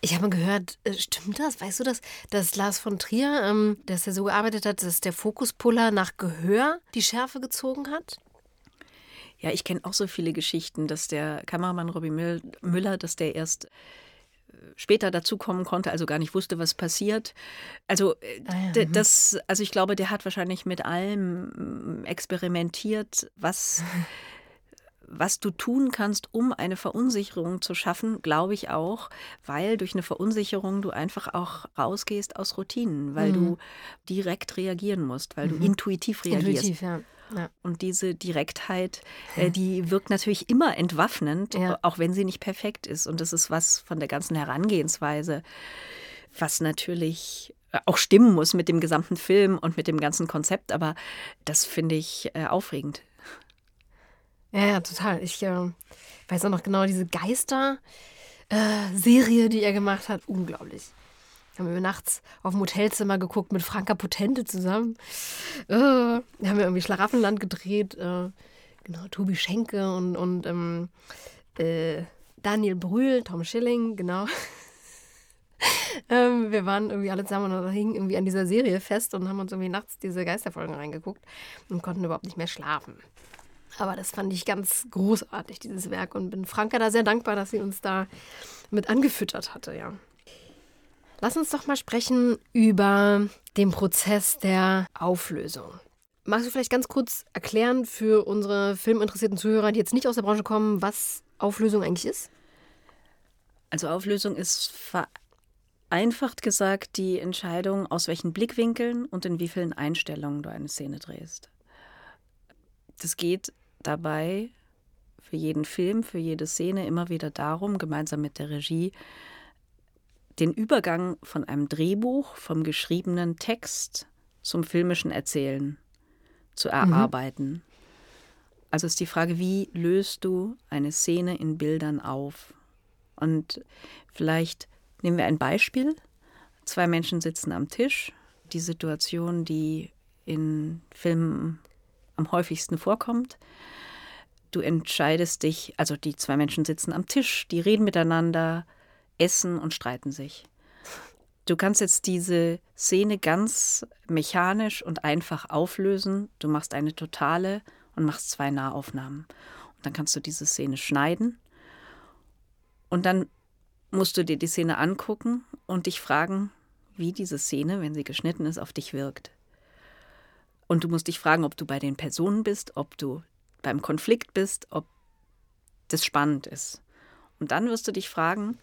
Ich habe gehört, äh, stimmt das? Weißt du das, dass Lars von Trier, ähm, dass er so gearbeitet hat, dass der Fokuspuller nach Gehör die Schärfe gezogen hat? Ja, ich kenne auch so viele Geschichten, dass der Kameramann Robbie Müller, dass der erst äh, später dazukommen konnte, also gar nicht wusste, was passiert. Also äh, ah ja, mhm. das, also ich glaube, der hat wahrscheinlich mit allem mm, experimentiert, was was du tun kannst, um eine Verunsicherung zu schaffen, glaube ich auch, weil durch eine Verunsicherung du einfach auch rausgehst aus Routinen, weil mhm. du direkt reagieren musst, weil mhm. du intuitiv reagierst. Intuitiv, ja. Ja. Und diese Direktheit, äh, die wirkt natürlich immer entwaffnend, ja. auch wenn sie nicht perfekt ist. Und das ist was von der ganzen Herangehensweise, was natürlich äh, auch stimmen muss mit dem gesamten Film und mit dem ganzen Konzept. Aber das finde ich äh, aufregend. Ja, ja, total. Ich äh, weiß auch noch genau diese Geister-Serie, äh, die er gemacht hat. Unglaublich. Haben wir nachts auf dem Hotelzimmer geguckt mit Franka Potente zusammen. Äh, haben wir irgendwie Schlaraffenland gedreht. Äh, genau, Tobi Schenke und, und ähm, äh, Daniel Brühl, Tom Schilling, genau. ähm, wir waren irgendwie alle zusammen und hingen irgendwie an dieser Serie fest und haben uns irgendwie nachts diese Geisterfolgen reingeguckt und konnten überhaupt nicht mehr schlafen. Aber das fand ich ganz großartig, dieses Werk, und bin Franka da sehr dankbar, dass sie uns da mit angefüttert hatte, ja. Lass uns doch mal sprechen über den Prozess der Auflösung. Magst du vielleicht ganz kurz erklären für unsere filminteressierten Zuhörer, die jetzt nicht aus der Branche kommen, was Auflösung eigentlich ist? Also Auflösung ist vereinfacht gesagt die Entscheidung, aus welchen Blickwinkeln und in wie vielen Einstellungen du eine Szene drehst. Das geht dabei für jeden Film, für jede Szene immer wieder darum, gemeinsam mit der Regie den Übergang von einem Drehbuch, vom geschriebenen Text zum filmischen Erzählen zu mhm. erarbeiten. Mhm. Also ist die Frage, wie löst du eine Szene in Bildern auf? Und vielleicht nehmen wir ein Beispiel. Zwei Menschen sitzen am Tisch. Die Situation, die in Filmen am häufigsten vorkommt. Du entscheidest dich, also die zwei Menschen sitzen am Tisch, die reden miteinander, essen und streiten sich. Du kannst jetzt diese Szene ganz mechanisch und einfach auflösen. Du machst eine totale und machst zwei Nahaufnahmen. Und dann kannst du diese Szene schneiden. Und dann musst du dir die Szene angucken und dich fragen, wie diese Szene, wenn sie geschnitten ist, auf dich wirkt. Und du musst dich fragen, ob du bei den Personen bist, ob du beim Konflikt bist, ob das spannend ist. Und dann wirst du dich fragen,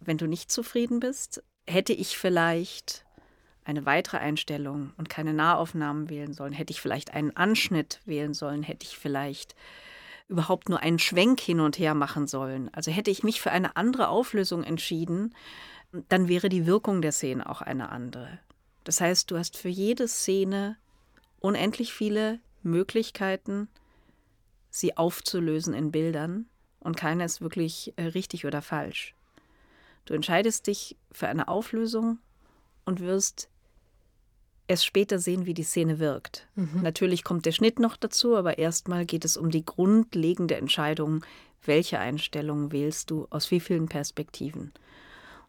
wenn du nicht zufrieden bist, hätte ich vielleicht eine weitere Einstellung und keine Nahaufnahmen wählen sollen, hätte ich vielleicht einen Anschnitt wählen sollen, hätte ich vielleicht überhaupt nur einen Schwenk hin und her machen sollen. Also hätte ich mich für eine andere Auflösung entschieden, dann wäre die Wirkung der Szene auch eine andere. Das heißt, du hast für jede Szene unendlich viele Möglichkeiten, sie aufzulösen in Bildern und keiner ist wirklich äh, richtig oder falsch. Du entscheidest dich für eine Auflösung und wirst erst später sehen, wie die Szene wirkt. Mhm. Natürlich kommt der Schnitt noch dazu, aber erstmal geht es um die grundlegende Entscheidung, welche Einstellungen wählst du, aus wie vielen Perspektiven.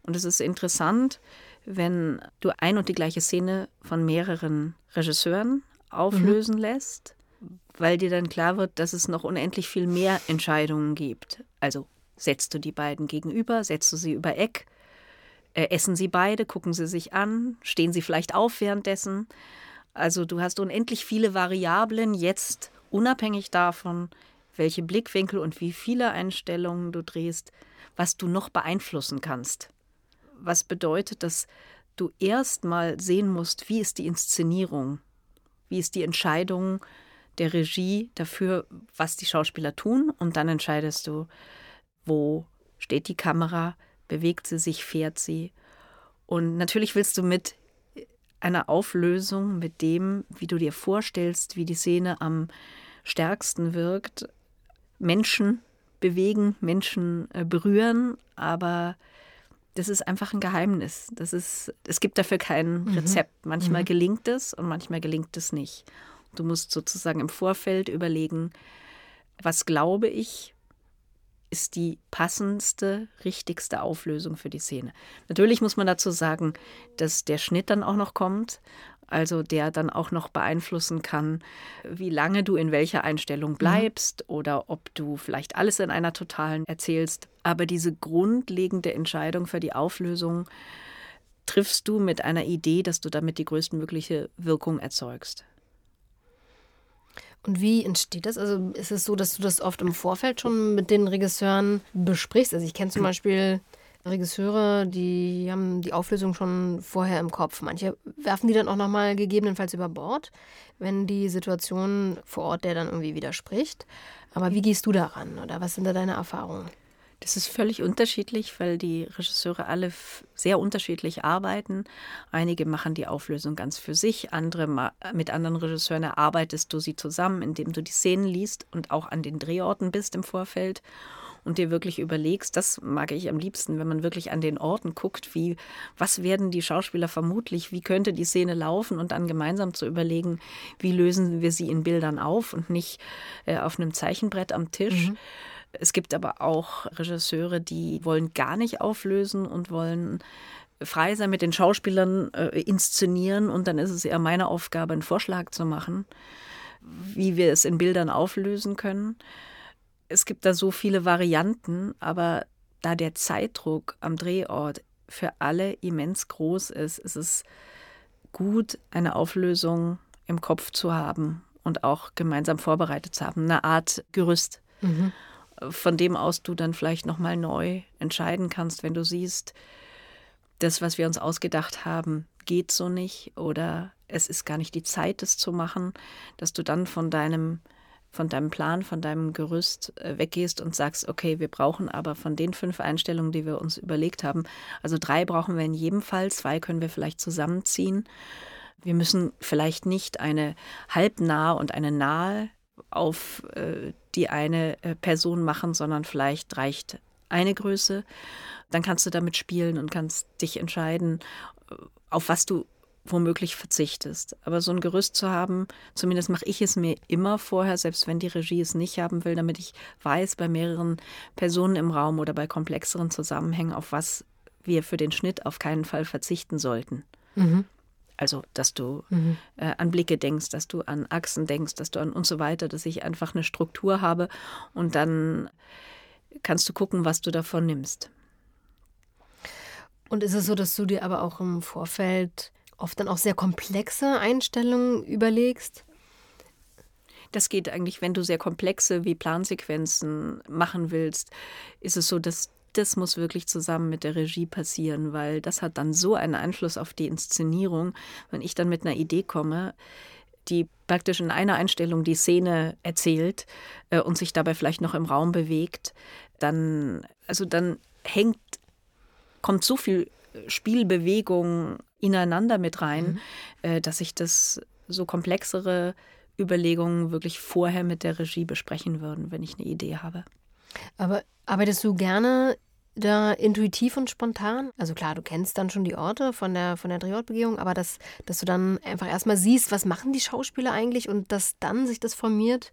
Und es ist interessant, wenn du ein und die gleiche Szene von mehreren Regisseuren auflösen mhm. lässt, weil dir dann klar wird, dass es noch unendlich viel mehr Entscheidungen gibt. Also setzt du die beiden gegenüber, setzt du sie über Eck, äh, essen sie beide, gucken sie sich an, stehen sie vielleicht auf währenddessen. Also du hast unendlich viele Variablen jetzt, unabhängig davon, welche Blickwinkel und wie viele Einstellungen du drehst, was du noch beeinflussen kannst. Was bedeutet, dass du erstmal sehen musst, wie ist die Inszenierung, wie ist die Entscheidung der Regie dafür, was die Schauspieler tun und dann entscheidest du, wo steht die Kamera, bewegt sie sich, fährt sie. Und natürlich willst du mit einer Auflösung, mit dem, wie du dir vorstellst, wie die Szene am stärksten wirkt, Menschen bewegen, Menschen äh, berühren, aber das ist einfach ein Geheimnis. Das ist, es gibt dafür kein mhm. Rezept. Manchmal mhm. gelingt es und manchmal gelingt es nicht. Du musst sozusagen im Vorfeld überlegen, was glaube ich, ist die passendste, richtigste Auflösung für die Szene. Natürlich muss man dazu sagen, dass der Schnitt dann auch noch kommt, also der dann auch noch beeinflussen kann, wie lange du in welcher Einstellung mhm. bleibst mhm. oder ob du vielleicht alles in einer totalen erzählst. Aber diese grundlegende Entscheidung für die Auflösung triffst du mit einer Idee, dass du damit die größtmögliche Wirkung erzeugst. Und wie entsteht das? Also ist es so, dass du das oft im Vorfeld schon mit den Regisseuren besprichst? Also ich kenne zum Beispiel Regisseure, die haben die Auflösung schon vorher im Kopf. Manche werfen die dann auch nochmal gegebenenfalls über Bord, wenn die Situation vor Ort der dann irgendwie widerspricht. Aber wie gehst du daran oder was sind da deine Erfahrungen? Das ist völlig unterschiedlich, weil die Regisseure alle sehr unterschiedlich arbeiten. Einige machen die Auflösung ganz für sich, andere mit anderen Regisseuren erarbeitest du sie zusammen, indem du die Szenen liest und auch an den Drehorten bist im Vorfeld und dir wirklich überlegst, das mag ich am liebsten, wenn man wirklich an den Orten guckt, wie, was werden die Schauspieler vermutlich, wie könnte die Szene laufen und dann gemeinsam zu überlegen, wie lösen wir sie in Bildern auf und nicht äh, auf einem Zeichenbrett am Tisch. Mhm. Es gibt aber auch Regisseure, die wollen gar nicht auflösen und wollen frei sein mit den Schauspielern äh, inszenieren und dann ist es eher meine Aufgabe, einen Vorschlag zu machen, wie wir es in Bildern auflösen können. Es gibt da so viele Varianten, aber da der Zeitdruck am Drehort für alle immens groß ist, ist es gut, eine Auflösung im Kopf zu haben und auch gemeinsam vorbereitet zu haben, eine Art Gerüst. Mhm von dem aus du dann vielleicht nochmal neu entscheiden kannst, wenn du siehst, das, was wir uns ausgedacht haben, geht so nicht oder es ist gar nicht die Zeit, das zu machen, dass du dann von deinem von deinem Plan, von deinem Gerüst äh, weggehst und sagst, okay, wir brauchen aber von den fünf Einstellungen, die wir uns überlegt haben, also drei brauchen wir in jedem Fall, zwei können wir vielleicht zusammenziehen. Wir müssen vielleicht nicht eine halbnahe und eine nahe auf äh, die eine äh, Person machen, sondern vielleicht reicht eine Größe. Dann kannst du damit spielen und kannst dich entscheiden, auf was du womöglich verzichtest. Aber so ein Gerüst zu haben, zumindest mache ich es mir immer vorher, selbst wenn die Regie es nicht haben will, damit ich weiß, bei mehreren Personen im Raum oder bei komplexeren Zusammenhängen, auf was wir für den Schnitt auf keinen Fall verzichten sollten. Mhm. Also, dass du mhm. äh, an Blicke denkst, dass du an Achsen denkst, dass du an und so weiter, dass ich einfach eine Struktur habe und dann kannst du gucken, was du davon nimmst. Und ist es so, dass du dir aber auch im Vorfeld oft dann auch sehr komplexe Einstellungen überlegst? Das geht eigentlich, wenn du sehr komplexe wie Plansequenzen machen willst, ist es so, dass das muss wirklich zusammen mit der Regie passieren, weil das hat dann so einen Einfluss auf die Inszenierung. Wenn ich dann mit einer Idee komme, die praktisch in einer Einstellung die Szene erzählt äh, und sich dabei vielleicht noch im Raum bewegt, dann, also dann hängt, kommt so viel Spielbewegung ineinander mit rein, mhm. äh, dass ich das so komplexere Überlegungen wirklich vorher mit der Regie besprechen würden, wenn ich eine Idee habe. Aber arbeitest du gerne da intuitiv und spontan? Also klar, du kennst dann schon die Orte von der, von der Drehortbegehung, aber dass, dass du dann einfach erstmal siehst, was machen die Schauspieler eigentlich und dass dann sich das formiert,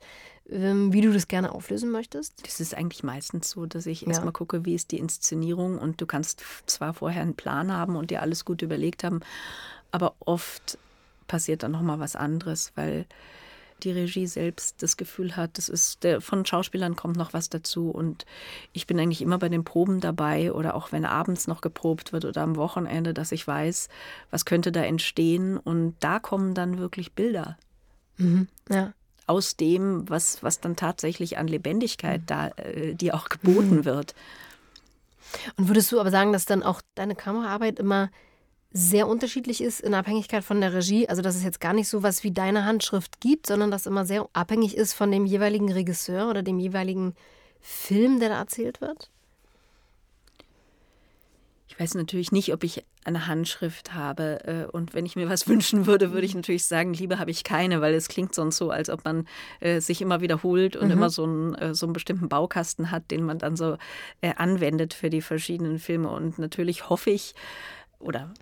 ähm, wie du das gerne auflösen möchtest? Das ist eigentlich meistens so, dass ich ja. erstmal gucke, wie ist die Inszenierung und du kannst zwar vorher einen Plan haben und dir alles gut überlegt haben, aber oft passiert dann nochmal was anderes, weil die Regie selbst das Gefühl hat, das ist der, von Schauspielern kommt noch was dazu und ich bin eigentlich immer bei den Proben dabei oder auch wenn abends noch geprobt wird oder am Wochenende, dass ich weiß, was könnte da entstehen und da kommen dann wirklich Bilder. Mhm, ja. Aus dem, was, was dann tatsächlich an Lebendigkeit da, äh, die auch geboten mhm. wird. Und würdest du aber sagen, dass dann auch deine Kameraarbeit immer sehr unterschiedlich ist in Abhängigkeit von der Regie. Also dass es jetzt gar nicht so was wie deine Handschrift gibt, sondern dass immer sehr abhängig ist von dem jeweiligen Regisseur oder dem jeweiligen Film, der da erzählt wird? Ich weiß natürlich nicht, ob ich eine Handschrift habe. Äh, und wenn ich mir was wünschen würde, würde ich natürlich sagen, Liebe habe ich keine, weil es klingt sonst so, als ob man äh, sich immer wiederholt und mhm. immer so einen, äh, so einen bestimmten Baukasten hat, den man dann so anwendet für die verschiedenen Filme. Und natürlich hoffe ich, oder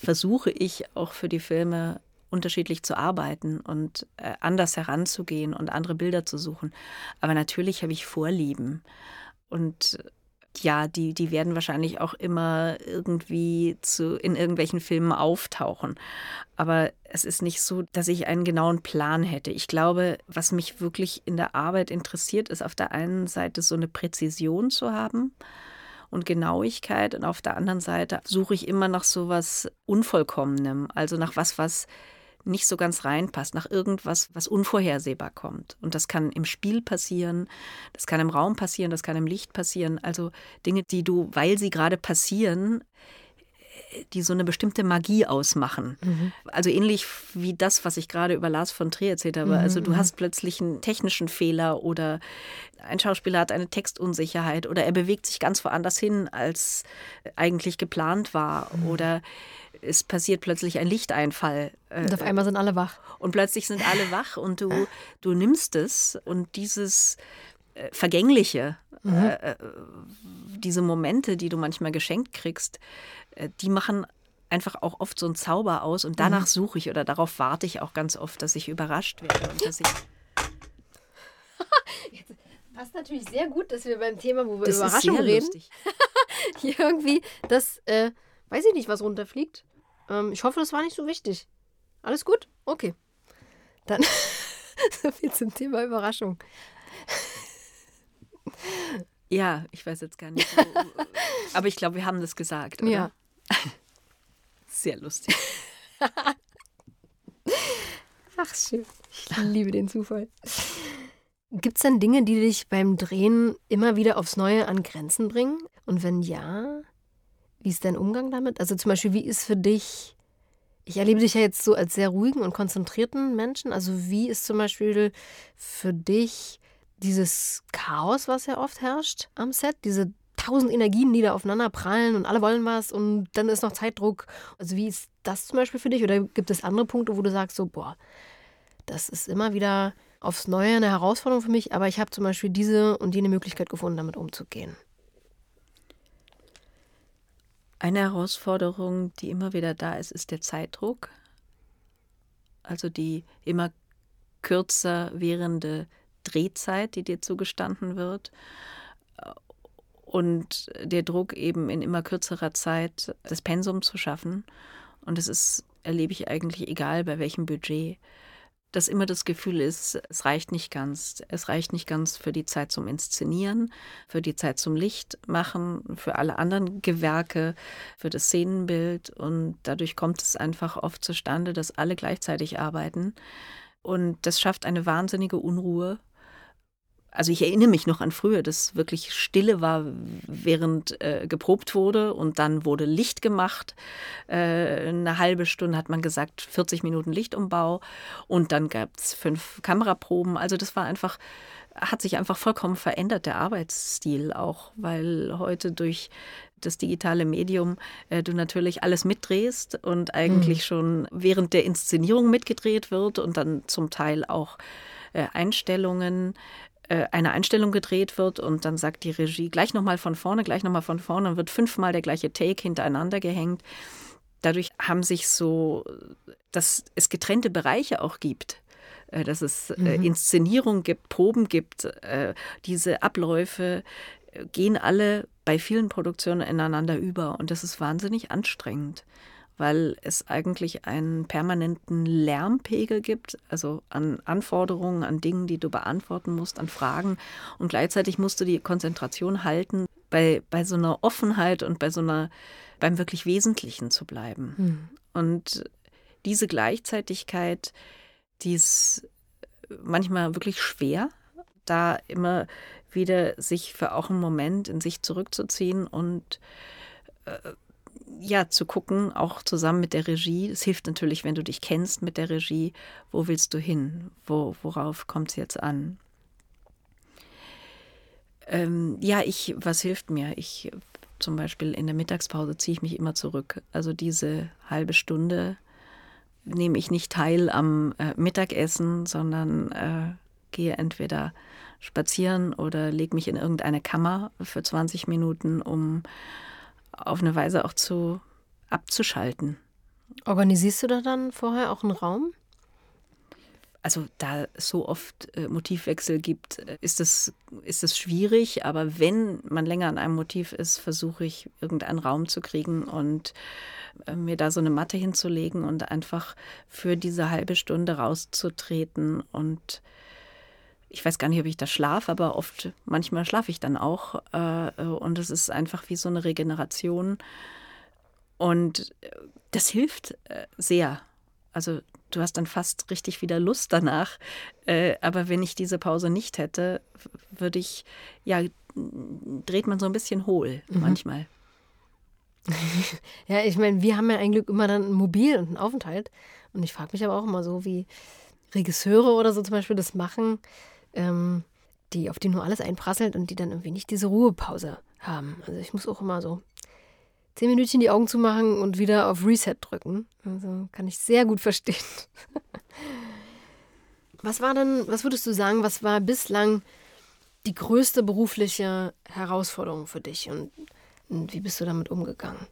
versuche ich auch für die Filme unterschiedlich zu arbeiten und äh, anders heranzugehen und andere Bilder zu suchen. Aber natürlich habe ich Vorlieben. Und ja, die, die werden wahrscheinlich auch immer irgendwie zu, in irgendwelchen Filmen auftauchen. Aber es ist nicht so, dass ich einen genauen Plan hätte. Ich glaube, was mich wirklich in der Arbeit interessiert, ist auf der einen Seite so eine Präzision zu haben und Genauigkeit. Und auf der anderen Seite suche ich immer nach so was Unvollkommenem, also nach was, was nicht so ganz reinpasst, nach irgendwas, was unvorhersehbar kommt. Und das kann im Spiel passieren, das kann im Raum passieren, das kann im Licht passieren. Also Dinge, die du, weil sie gerade passieren, die so eine bestimmte Magie ausmachen. Mhm. Also ähnlich wie das, was ich gerade über Lars von Trier erzählt habe. Mhm. Also du mhm. hast plötzlich einen technischen Fehler oder ein Schauspieler hat eine Textunsicherheit oder er bewegt sich ganz woanders hin, als eigentlich geplant war. Mhm. Oder es passiert plötzlich ein Lichteinfall. Und auf einmal sind alle wach. Und plötzlich sind alle wach und du, du nimmst es und dieses äh, Vergängliche, mhm. äh, äh diese Momente, die du manchmal geschenkt kriegst, äh, die machen einfach auch oft so einen Zauber aus und danach mhm. suche ich oder darauf warte ich auch ganz oft, dass ich überrascht werde und dass ich. passt natürlich sehr gut, dass wir beim Thema, wo wir das über Überraschung reden, hier irgendwie das, äh, weiß ich nicht, was runterfliegt. Ähm, ich hoffe, das war nicht so wichtig. Alles gut? Okay. Dann so viel zum Thema Überraschung. Ja, ich weiß jetzt gar nicht. Wo, aber ich glaube, wir haben das gesagt, oder? Ja. Sehr lustig. Ach, schön. Ich liebe den Zufall. Gibt es denn Dinge, die dich beim Drehen immer wieder aufs Neue an Grenzen bringen? Und wenn ja, wie ist dein Umgang damit? Also zum Beispiel, wie ist für dich, ich erlebe dich ja jetzt so als sehr ruhigen und konzentrierten Menschen, also wie ist zum Beispiel für dich dieses Chaos, was ja oft herrscht am Set, diese tausend Energien, die da aufeinander prallen und alle wollen was und dann ist noch Zeitdruck. Also wie ist das zum Beispiel für dich? Oder gibt es andere Punkte, wo du sagst, so, boah, das ist immer wieder aufs Neue eine Herausforderung für mich, aber ich habe zum Beispiel diese und jene Möglichkeit gefunden, damit umzugehen? Eine Herausforderung, die immer wieder da ist, ist der Zeitdruck. Also die immer kürzer währende Drehzeit, die dir zugestanden wird. Und der Druck eben in immer kürzerer Zeit das Pensum zu schaffen. Und es ist, erlebe ich eigentlich egal bei welchem Budget dass immer das Gefühl ist, es reicht nicht ganz. Es reicht nicht ganz für die Zeit zum Inszenieren, für die Zeit zum Lichtmachen, für alle anderen Gewerke, für das Szenenbild. Und dadurch kommt es einfach oft zustande, dass alle gleichzeitig arbeiten. Und das schafft eine wahnsinnige Unruhe also ich erinnere mich noch an früher, dass wirklich Stille war, während äh, geprobt wurde und dann wurde Licht gemacht. Äh, eine halbe Stunde hat man gesagt, 40 Minuten Lichtumbau und dann gab es fünf Kameraproben. Also das war einfach, hat sich einfach vollkommen verändert, der Arbeitsstil auch, weil heute durch das digitale Medium äh, du natürlich alles mitdrehst und eigentlich mhm. schon während der Inszenierung mitgedreht wird und dann zum Teil auch äh, Einstellungen eine Einstellung gedreht wird und dann sagt die Regie gleich nochmal von vorne, gleich nochmal von vorne, dann wird fünfmal der gleiche Take hintereinander gehängt. Dadurch haben sich so, dass es getrennte Bereiche auch gibt äh, dass es äh, mhm. Inszenierung gibt, Proben gibt. Diese Abläufe gehen alle bei vielen Produktionen ineinander über und das ist wahnsinnig anstrengend weil es eigentlich einen permanenten Lärmpegel gibt, also an Anforderungen, an Dingen, die du beantworten musst, an Fragen. Und gleichzeitig musst du die Konzentration halten, bei, bei so einer Offenheit und bei so einer, beim wirklich Wesentlichen zu bleiben. Hm. Und diese Gleichzeitigkeit, die ist manchmal wirklich schwer, da immer wieder sich für auch einen Moment in sich zurückzuziehen und äh, ja, zu gucken, auch zusammen mit der Regie. Es hilft natürlich, wenn du dich kennst mit der Regie. Wo willst du hin? Wo, worauf kommt es jetzt an? Ähm, ja, ich, was hilft mir? Ich zum Beispiel in der Mittagspause ziehe ich mich immer zurück. Also diese halbe Stunde nehme ich nicht teil am äh, Mittagessen, sondern äh, gehe entweder spazieren oder lege mich in irgendeine Kammer für 20 Minuten, um auf eine Weise auch zu abzuschalten. Organisierst du da dann vorher auch einen Raum? Also da es so oft äh, Motivwechsel gibt, äh, ist es ist es schwierig. Aber wenn man länger an einem Motiv ist, versuche ich irgendeinen Raum zu kriegen und äh, mir da so eine Matte hinzulegen und einfach für diese halbe Stunde rauszutreten und ich weiß gar nicht, ob ich da schlafe, aber oft, manchmal schlafe ich dann auch. Äh, und es ist einfach wie so eine Regeneration. Und äh, das hilft äh, sehr. Also du hast dann fast richtig wieder Lust danach. Äh, aber wenn ich diese Pause nicht hätte, würde ich, ja, dreht man so ein bisschen hohl mhm. manchmal. ja, ich meine, wir haben ja eigentlich immer dann ein Mobil und einen Aufenthalt. Und ich frage mich aber auch immer so, wie Regisseure oder so zum Beispiel das machen ähm, die, auf die nur alles einprasselt und die dann irgendwie nicht diese Ruhepause haben. Also ich muss auch immer so zehn Minütchen die Augen zumachen und wieder auf Reset drücken. Also kann ich sehr gut verstehen. was war denn, was würdest du sagen, was war bislang die größte berufliche Herausforderung für dich und, und wie bist du damit umgegangen?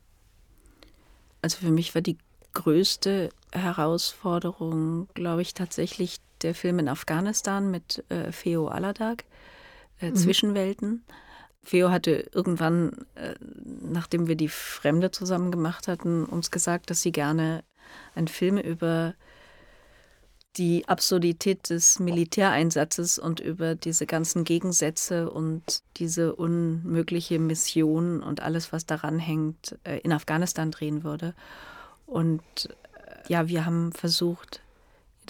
Also für mich war die größte Herausforderung, glaube ich, tatsächlich der Film in Afghanistan mit äh, Feo Aladag, äh, mhm. Zwischenwelten. Feo hatte irgendwann, äh, nachdem wir die Fremde zusammen gemacht hatten, uns gesagt, dass sie gerne einen Film über die Absurdität des Militäreinsatzes und über diese ganzen Gegensätze und diese unmögliche Mission und alles, was daran hängt, äh, in Afghanistan drehen würde. Und äh, ja, wir haben versucht,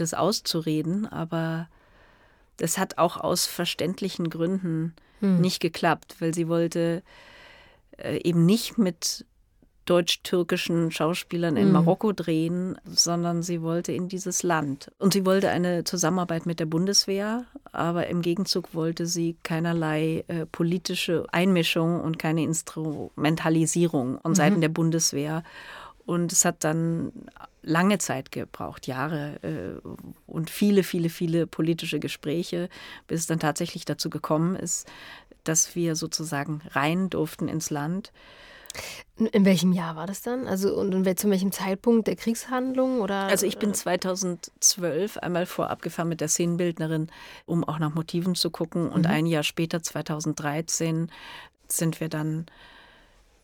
das auszureden, aber das hat auch aus verständlichen Gründen hm. nicht geklappt, weil sie wollte äh, eben nicht mit deutsch-türkischen Schauspielern in hm. Marokko drehen, sondern sie wollte in dieses Land. Und sie wollte eine Zusammenarbeit mit der Bundeswehr, aber im Gegenzug wollte sie keinerlei äh, politische Einmischung und keine Instrumentalisierung von Seiten mhm. der Bundeswehr. Und es hat dann lange Zeit gebraucht, Jahre äh, und viele, viele, viele politische Gespräche, bis es dann tatsächlich dazu gekommen ist, dass wir sozusagen rein durften ins Land. In welchem Jahr war das dann? Also und zu welchem Zeitpunkt der Kriegshandlung oder? Also ich bin 2012 äh? einmal vorab gefahren mit der Szenenbildnerin, um auch nach Motiven zu gucken. Und mhm. ein Jahr später, 2013, sind wir dann,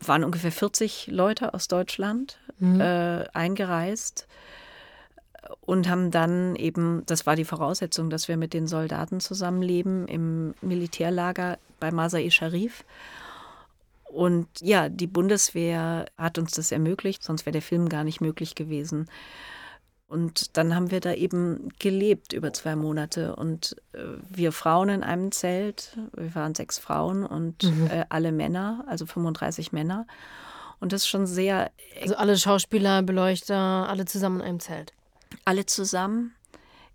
waren ungefähr 40 Leute aus Deutschland mhm. äh, eingereist und haben dann eben, das war die Voraussetzung, dass wir mit den Soldaten zusammenleben im Militärlager bei Masai Sharif. Und ja, die Bundeswehr hat uns das ermöglicht, sonst wäre der Film gar nicht möglich gewesen. Und dann haben wir da eben gelebt über zwei Monate. Und äh, wir Frauen in einem Zelt, wir waren sechs Frauen und mhm. äh, alle Männer, also 35 Männer. Und das ist schon sehr. Also alle Schauspieler, Beleuchter, alle zusammen in einem Zelt. Alle zusammen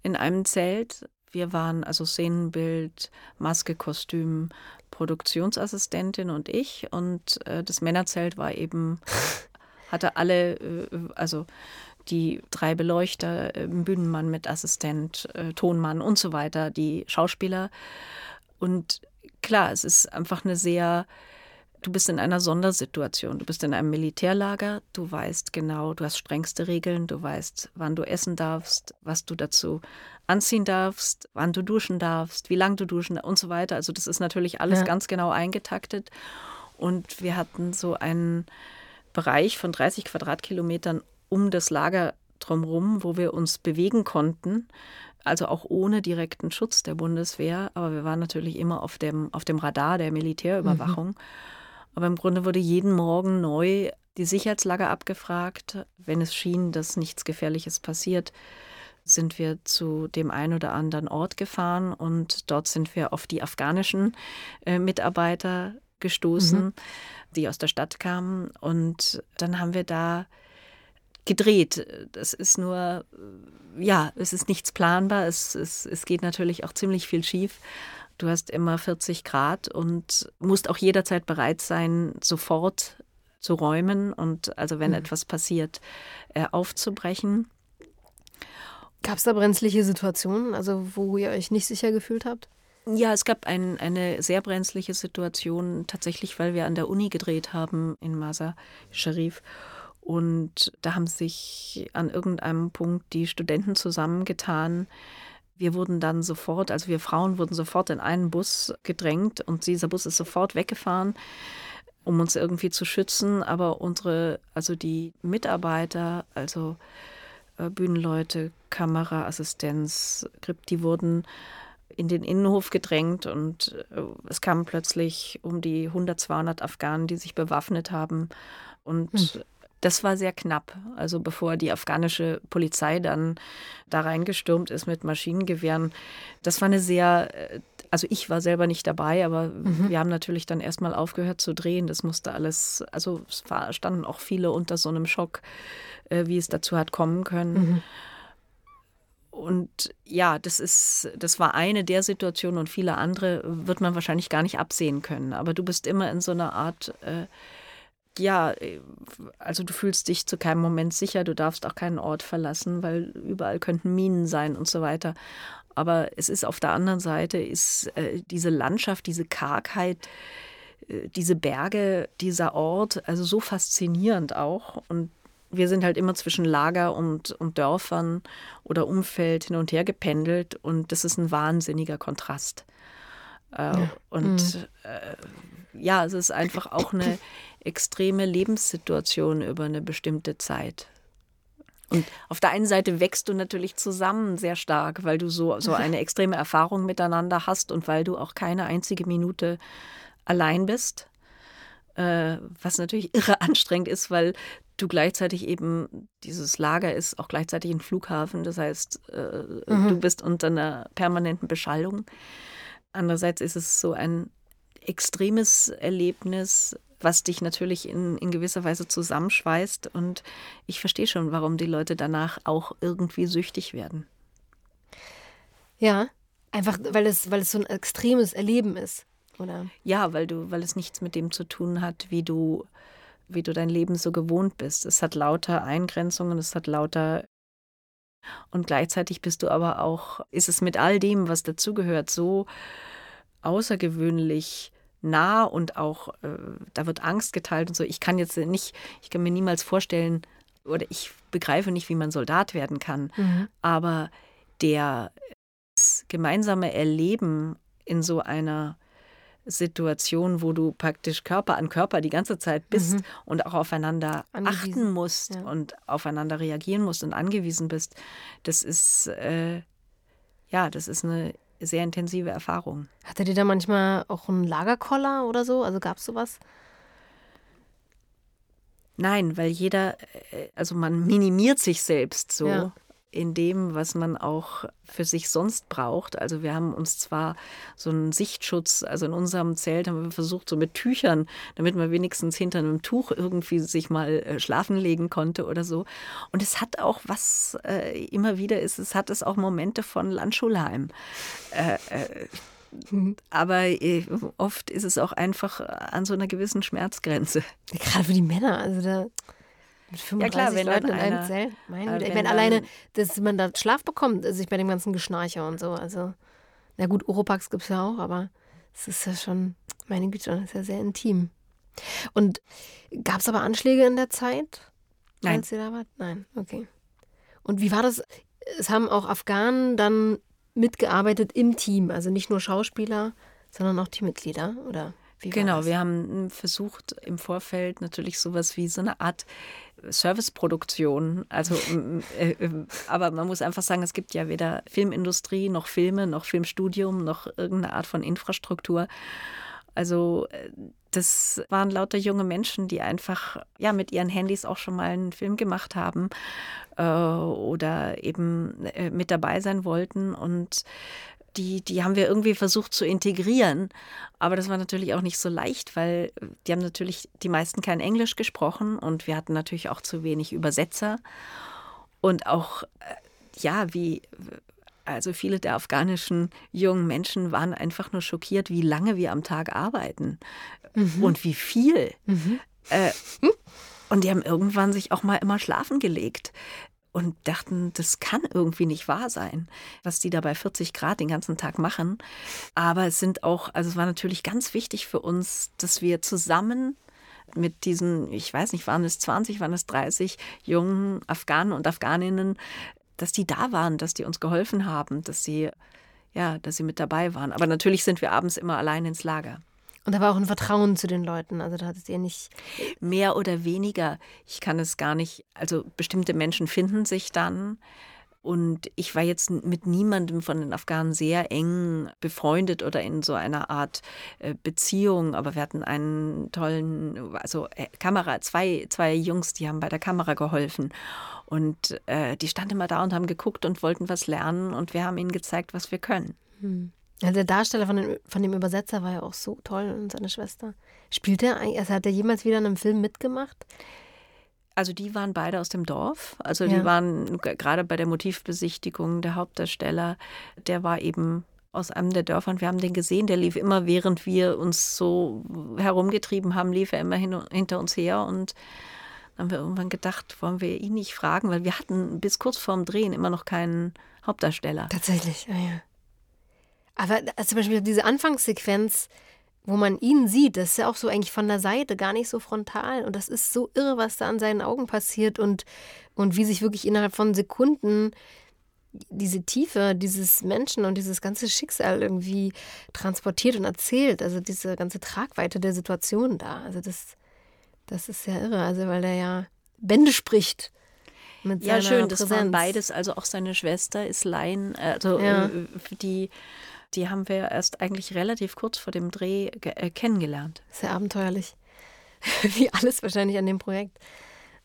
in einem Zelt. Wir waren also Szenenbild, Maske, Kostüm, Produktionsassistentin und ich. Und äh, das Männerzelt war eben, hatte alle, äh, also die drei Beleuchter, äh, Bühnenmann mit Assistent, äh, Tonmann und so weiter, die Schauspieler. Und klar, es ist einfach eine sehr du bist in einer Sondersituation. Du bist in einem Militärlager, du weißt genau, du hast strengste Regeln, du weißt, wann du essen darfst, was du dazu anziehen darfst, wann du duschen darfst, wie lange du duschen und so weiter. Also das ist natürlich alles ja. ganz genau eingetaktet. Und wir hatten so einen Bereich von 30 Quadratkilometern um das Lager drumherum, wo wir uns bewegen konnten. Also auch ohne direkten Schutz der Bundeswehr, aber wir waren natürlich immer auf dem, auf dem Radar der Militärüberwachung. Mhm. Aber im Grunde wurde jeden Morgen neu die Sicherheitslage abgefragt. Wenn es schien, dass nichts Gefährliches passiert, sind wir zu dem einen oder anderen Ort gefahren und dort sind wir auf die afghanischen äh, Mitarbeiter gestoßen, mhm. die aus der Stadt kamen. Und dann haben wir da gedreht. Das ist nur, ja, es ist nichts planbar. Es, es, es geht natürlich auch ziemlich viel schief. Du hast immer 40 Grad und musst auch jederzeit bereit sein, sofort zu räumen und also wenn mhm. etwas passiert, äh, aufzubrechen. Gab es da brenzliche Situationen, also wo ihr euch nicht sicher gefühlt habt? Ja, es gab ein, eine sehr brenzliche Situation, tatsächlich, weil wir an der Uni gedreht haben in Masa Sharif. Und da haben sich an irgendeinem Punkt die Studenten zusammengetan, wir wurden dann sofort, also wir Frauen wurden sofort in einen Bus gedrängt und dieser Bus ist sofort weggefahren, um uns irgendwie zu schützen. Aber unsere, also die Mitarbeiter, also äh, Bühnenleute, Kameraassistenz, die wurden in den Innenhof gedrängt und äh, es kamen plötzlich um die 100, 200 Afghanen, die sich bewaffnet haben und hm. Das war sehr knapp. Also bevor die afghanische Polizei dann da reingestürmt ist mit Maschinengewehren. Das war eine sehr, äh, also ich war selber nicht dabei, aber mhm. wir haben natürlich dann erstmal aufgehört zu drehen. Das musste alles, also es war, standen auch viele unter so einem Schock, äh, wie es dazu hat kommen können. Mhm. Und ja, das ist, das war eine der Situationen und viele andere wird man wahrscheinlich gar nicht absehen können. Aber du bist immer in so einer Art äh, ja, äh, also du fühlst dich zu keinem Moment sicher, du darfst auch keinen Ort verlassen, weil überall könnten Minen sein und so weiter. Aber es ist auf der anderen Seite, ist äh, diese Landschaft, diese Kargheit, äh, diese Berge, dieser Ort, also so faszinierend auch. Und wir sind halt immer zwischen Lager und, und Dörfern oder Umfeld hin und her gependelt und das ist ein wahnsinniger Kontrast. Äh, ja. Und mhm. äh, ja, es ist einfach auch eine extreme Lebenssituation über eine bestimmte Zeit. Und auf der einen Seite wächst du natürlich zusammen sehr stark, weil du so, so eine extreme Erfahrung miteinander hast und weil du auch keine einzige Minute allein bist. Äh, was natürlich irre anstrengend ist, weil du gleichzeitig eben, dieses Lager ist auch gleichzeitig ein Flughafen. Das heißt, äh, mhm. du bist unter einer permanenten Beschallung. Andererseits ist es so ein extremes Erlebnis, was dich natürlich in, in gewisser Weise zusammenschweißt. Und ich verstehe schon, warum die Leute danach auch irgendwie süchtig werden. Ja, einfach weil es, weil es so ein extremes Erleben ist, oder? Ja, weil du, weil es nichts mit dem zu tun hat, wie du, wie du dein Leben so gewohnt bist. Es hat lauter Eingrenzungen, es hat lauter und gleichzeitig bist du aber auch, ist es mit all dem, was dazugehört, so außergewöhnlich nah und auch, äh, da wird Angst geteilt und so. Ich kann jetzt nicht, ich kann mir niemals vorstellen, oder ich begreife nicht, wie man Soldat werden kann, mhm. aber der das gemeinsame Erleben in so einer Situation, wo du praktisch Körper an Körper die ganze Zeit bist mhm. und auch aufeinander angewiesen. achten musst ja. und aufeinander reagieren musst und angewiesen bist, das ist äh, ja, das ist eine sehr intensive Erfahrung. Hattet ihr da manchmal auch einen Lagerkoller oder so? Also gab es sowas? Nein, weil jeder, äh, also man minimiert sich selbst so. Ja in dem, was man auch für sich sonst braucht. Also wir haben uns zwar so einen Sichtschutz, also in unserem Zelt haben wir versucht, so mit Tüchern, damit man wenigstens hinter einem Tuch irgendwie sich mal äh, schlafen legen konnte oder so. Und es hat auch was äh, immer wieder ist, es hat es auch Momente von Landschulheim. Äh, äh, aber äh, oft ist es auch einfach an so einer gewissen Schmerzgrenze. Gerade für die Männer, also da mit 35 ja klar, wenn Leuten in einem Zelt. Meine äh, wenn, wenn alleine, dass man da Schlaf bekommt, sich bei dem ganzen Geschnarcher und so. Also, na gut, Oropax gibt es ja auch, aber es ist ja schon, meine Güte, das ist ja sehr intim. Und gab es aber Anschläge in der Zeit? Nein. Als ihr da wart? Nein, okay. Und wie war das? Es haben auch Afghanen dann mitgearbeitet im Team, also nicht nur Schauspieler, sondern auch Teammitglieder, oder? genau, wir haben versucht im Vorfeld natürlich sowas wie so eine Art Serviceproduktion. Also, äh, äh, aber man muss einfach sagen, es gibt ja weder Filmindustrie noch Filme noch Filmstudium noch irgendeine Art von Infrastruktur. Also äh, das waren lauter junge Menschen, die einfach ja mit ihren Handys auch schon mal einen Film gemacht haben äh, oder eben äh, mit dabei sein wollten und die, die haben wir irgendwie versucht zu integrieren. Aber das war natürlich auch nicht so leicht, weil die haben natürlich die meisten kein Englisch gesprochen und wir hatten natürlich auch zu wenig Übersetzer. Und auch, äh, ja, wie, also viele der afghanischen jungen Menschen waren einfach nur schockiert, wie lange wir am Tag arbeiten mhm. und wie viel. Mhm. Äh, und die haben irgendwann sich auch mal immer schlafen gelegt und dachten, das kann irgendwie nicht wahr sein, was die da bei 40 Grad den ganzen Tag machen. Aber es sind auch, also es war natürlich ganz wichtig für uns, dass wir zusammen mit diesen, ich weiß nicht, waren es 20, waren es 30 jungen Afghanen und Afghaninnen, dass die da waren, dass die uns geholfen haben, dass sie, ja, dass sie mit dabei waren. Aber natürlich sind wir abends immer allein ins Lager. Und da war auch ein Vertrauen zu den Leuten. Also da hattet ihr nicht. Mehr oder weniger. Ich kann es gar nicht. Also bestimmte Menschen finden sich dann. Und ich war jetzt mit niemandem von den Afghanen sehr eng befreundet oder in so einer Art äh, Beziehung. Aber wir hatten einen tollen, also äh, Kamera, zwei, zwei Jungs, die haben bei der Kamera geholfen. Und äh, die standen immer da und haben geguckt und wollten was lernen. Und wir haben ihnen gezeigt, was wir können. Hm. Ja, der Darsteller von, den, von dem Übersetzer war ja auch so toll und seine Schwester. Spielt er eigentlich, also hat er jemals wieder in einem Film mitgemacht? Also die waren beide aus dem Dorf. Also ja. die waren gerade bei der Motivbesichtigung der Hauptdarsteller, der war eben aus einem der Dörfer und wir haben den gesehen, der lief immer, während wir uns so herumgetrieben haben, lief er immer hin, hinter uns her und dann haben wir irgendwann gedacht, wollen wir ihn nicht fragen, weil wir hatten bis kurz vorm Drehen immer noch keinen Hauptdarsteller. Tatsächlich, ja, ja. Aber zum Beispiel diese Anfangssequenz, wo man ihn sieht, das ist ja auch so eigentlich von der Seite, gar nicht so frontal. Und das ist so irre, was da an seinen Augen passiert und, und wie sich wirklich innerhalb von Sekunden diese Tiefe dieses Menschen und dieses ganze Schicksal irgendwie transportiert und erzählt. Also diese ganze Tragweite der Situation da. Also das, das ist ja irre. Also weil der ja Bände spricht. Mit ja, schön, das Präsenz. waren beides. Also auch seine Schwester ist Laien, also ja. Äh, die die haben wir erst eigentlich relativ kurz vor dem Dreh äh, kennengelernt. Sehr abenteuerlich. Wie alles wahrscheinlich an dem Projekt.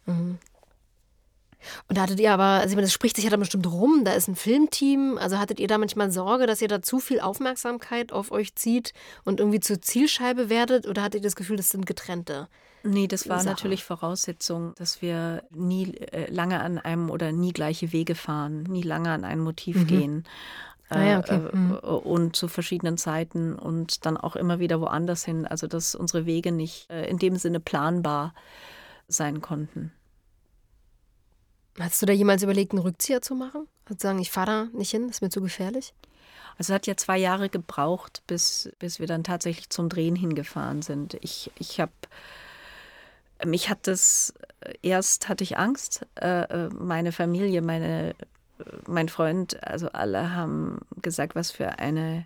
Mhm. Und da hattet ihr aber, also das spricht sich ja da bestimmt rum, da ist ein Filmteam. Also hattet ihr da manchmal Sorge, dass ihr da zu viel Aufmerksamkeit auf euch zieht und irgendwie zur Zielscheibe werdet? Oder hattet ihr das Gefühl, das sind getrennte? Nee, das war Sachen? natürlich Voraussetzung, dass wir nie äh, lange an einem oder nie gleiche Wege fahren, nie lange an ein Motiv mhm. gehen. Ah, ja, okay. Äh, mhm. und zu verschiedenen Zeiten und dann auch immer wieder woanders hin. Also dass unsere Wege nicht äh, in dem Sinne planbar sein konnten. Hast du da jemals überlegt, einen Rückzieher zu machen? Also sagen, ich fahre da nicht hin, ist mir zu gefährlich? Also es hat ja zwei Jahre gebraucht, bis, bis wir dann tatsächlich zum Drehen hingefahren sind. Ich, ich habe mich hat das erst hatte ich Angst. Äh, äh, meine Familie, meine, mein Freund, also alle haben gesagt, was für eine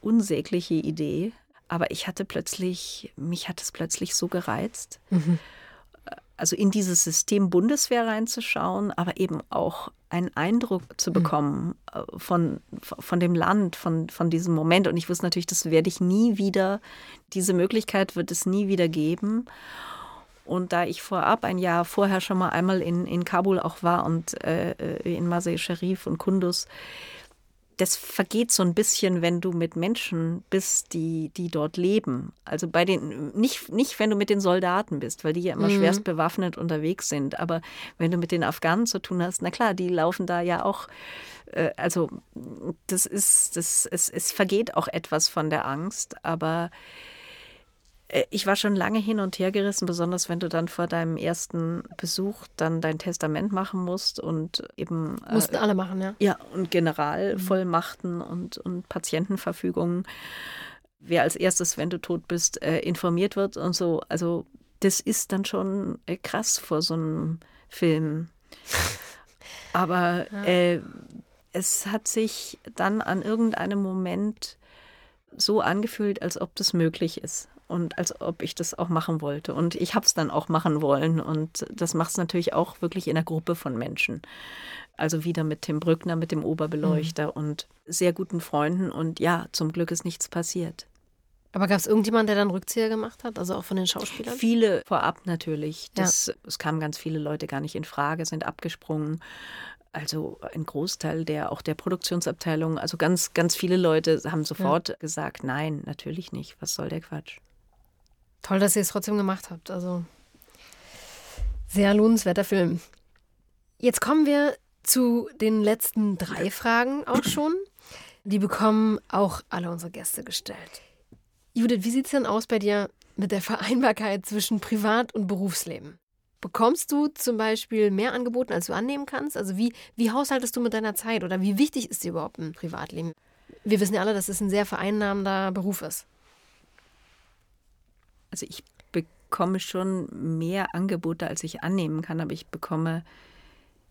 unsägliche Idee. Aber ich hatte plötzlich, mich hat es plötzlich so gereizt. Mhm also in dieses System Bundeswehr reinzuschauen, aber eben auch einen Eindruck zu hm. bekommen mhm. von, von dem Land, von, von diesem Moment. Und ich wusste natürlich, das werde ich nie wieder, diese Möglichkeit wird es nie wieder geben. Und da ich vorab ein Jahr vorher schon mal einmal in, in Kabul auch war und äh, äh in Masai Sharif und Kunduz, das vergeht so ein bisschen, wenn du mit Menschen bist, die, die dort leben. Also bei den, nicht, nicht wenn du mit den Soldaten bist, weil die ja immer mhm. schwerst bewaffnet unterwegs sind. Aber wenn du mit den Afghanen zu tun hast, na klar, die laufen da ja auch, äh, also das ist, das, es, es vergeht auch etwas von der Angst, aber ich war schon lange hin und her gerissen, besonders wenn du dann vor deinem ersten Besuch dann dein Testament machen musst und eben. Äh, Mussten äh, alle machen, ja. Ja, und Generalvollmachten mhm. und, und Patientenverfügungen. Wer als erstes, wenn du tot bist, äh, informiert wird und so. Also, das ist dann schon äh, krass vor so einem Film. Aber ja. Äh, es hat sich dann an irgendeinem Moment so angefühlt, als ob das möglich ist und als ob ich das auch machen wollte. Und ich habe es dann auch machen wollen. Und das macht es natürlich auch wirklich in einer Gruppe von Menschen. Also wieder mit Tim Brückner, mit dem Oberbeleuchter mhm. und sehr guten Freunden. Und ja, zum Glück ist nichts passiert. Aber gab es irgendjemanden, der dann Rückzieher gemacht hat, also auch von den Schauspielern? Viele vorab natürlich. Das, ja. Es kamen ganz viele Leute gar nicht in Frage, sind abgesprungen. Also ein Großteil der auch der Produktionsabteilung, also ganz, ganz viele Leute haben sofort ja. gesagt, nein, natürlich nicht. Was soll der Quatsch? Toll, dass ihr es trotzdem gemacht habt. Also sehr lohnenswerter Film. Jetzt kommen wir zu den letzten drei Fragen auch schon. Die bekommen auch alle unsere Gäste gestellt. Judith, wie sieht es denn aus bei dir mit der Vereinbarkeit zwischen Privat- und Berufsleben? Bekommst du zum Beispiel mehr Angebote, als du annehmen kannst? Also wie, wie haushaltest du mit deiner Zeit oder wie wichtig ist dir überhaupt ein Privatleben? Wir wissen ja alle, dass es ein sehr vereinnahmender Beruf ist. Also ich bekomme schon mehr Angebote, als ich annehmen kann, aber ich bekomme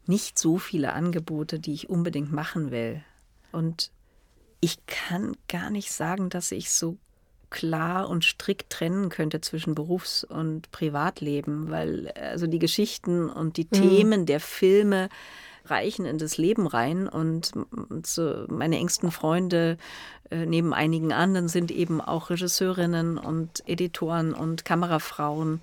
nicht so viele Angebote, die ich unbedingt machen will. Und ich kann gar nicht sagen, dass ich so klar und strikt trennen könnte zwischen Berufs- und Privatleben, weil also die Geschichten und die mhm. Themen der Filme reichen in das Leben rein und so meine engsten Freunde äh, neben einigen anderen sind eben auch Regisseurinnen und Editoren und Kamerafrauen.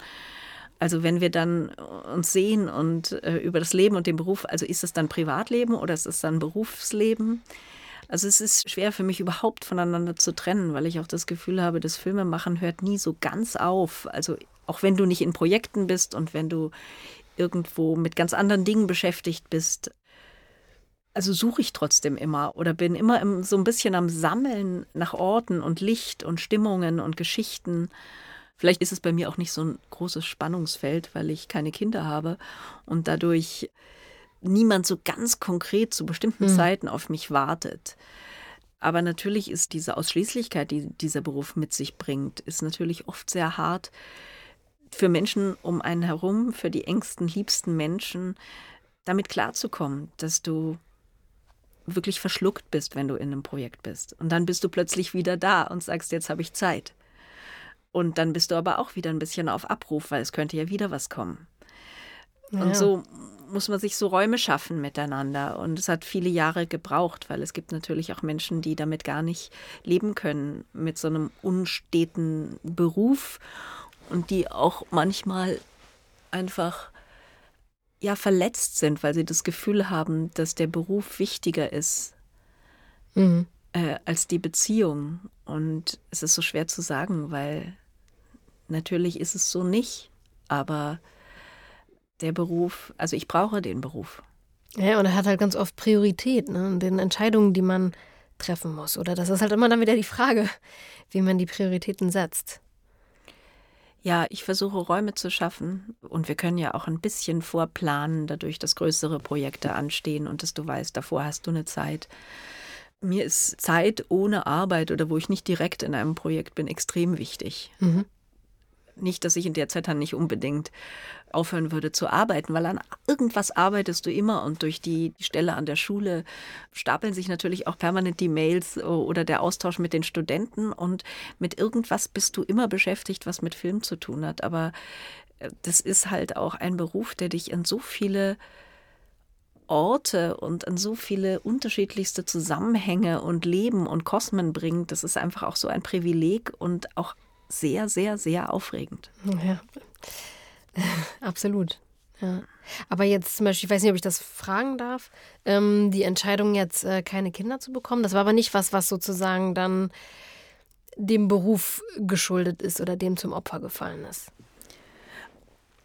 Also wenn wir dann uns sehen und äh, über das Leben und den Beruf, also ist es dann Privatleben oder ist es dann Berufsleben? Also es ist schwer für mich überhaupt voneinander zu trennen, weil ich auch das Gefühl habe, das Filmemachen hört nie so ganz auf. Also auch wenn du nicht in Projekten bist und wenn du irgendwo mit ganz anderen Dingen beschäftigt bist, also suche ich trotzdem immer oder bin immer im, so ein bisschen am Sammeln nach Orten und Licht und Stimmungen und Geschichten. Vielleicht ist es bei mir auch nicht so ein großes Spannungsfeld, weil ich keine Kinder habe und dadurch niemand so ganz konkret zu bestimmten hm. Zeiten auf mich wartet. Aber natürlich ist diese Ausschließlichkeit, die dieser Beruf mit sich bringt, ist natürlich oft sehr hart für Menschen um einen herum, für die engsten, liebsten Menschen, damit klarzukommen, dass du wirklich verschluckt bist, wenn du in einem Projekt bist. Und dann bist du plötzlich wieder da und sagst, jetzt habe ich Zeit. Und dann bist du aber auch wieder ein bisschen auf Abruf, weil es könnte ja wieder was kommen. Ja. Und so muss man sich so Räume schaffen miteinander. Und es hat viele Jahre gebraucht, weil es gibt natürlich auch Menschen, die damit gar nicht leben können, mit so einem unsteten Beruf und die auch manchmal einfach ja verletzt sind, weil sie das Gefühl haben, dass der Beruf wichtiger ist mhm. äh, als die Beziehung. Und es ist so schwer zu sagen, weil natürlich ist es so nicht, aber der Beruf, also ich brauche den Beruf. Ja, und er hat halt ganz oft Priorität, ne? Und den Entscheidungen, die man treffen muss. Oder das ist halt immer dann wieder die Frage, wie man die Prioritäten setzt. Ja, ich versuche Räume zu schaffen und wir können ja auch ein bisschen vorplanen, dadurch, dass größere Projekte anstehen und dass du weißt, davor hast du eine Zeit. mir ist Zeit ohne Arbeit oder wo ich nicht direkt in einem Projekt bin, extrem wichtig. Mhm. Nicht, dass ich in der Zeit dann nicht unbedingt aufhören würde zu arbeiten, weil an irgendwas arbeitest du immer und durch die, Stelle an der Schule stapeln sich natürlich auch permanent die Mails oder der Austausch mit den Studenten und mit irgendwas bist du immer beschäftigt, was mit Film zu tun hat. Aber äh, das ist halt auch ein Beruf, der dich in so viele Orte und an so viele unterschiedlichste Zusammenhänge und Leben und Kosmen bringt. Das ist einfach auch so ein Privileg und auch sehr, sehr, sehr aufregend. Ja, absolut. Ja. Aber jetzt zum Beispiel, ich weiß nicht, ob ich das fragen darf, ähm, die Entscheidung jetzt äh, keine Kinder zu bekommen, das war aber nicht was, was sozusagen dann dem Beruf geschuldet ist oder dem zum Opfer gefallen ist.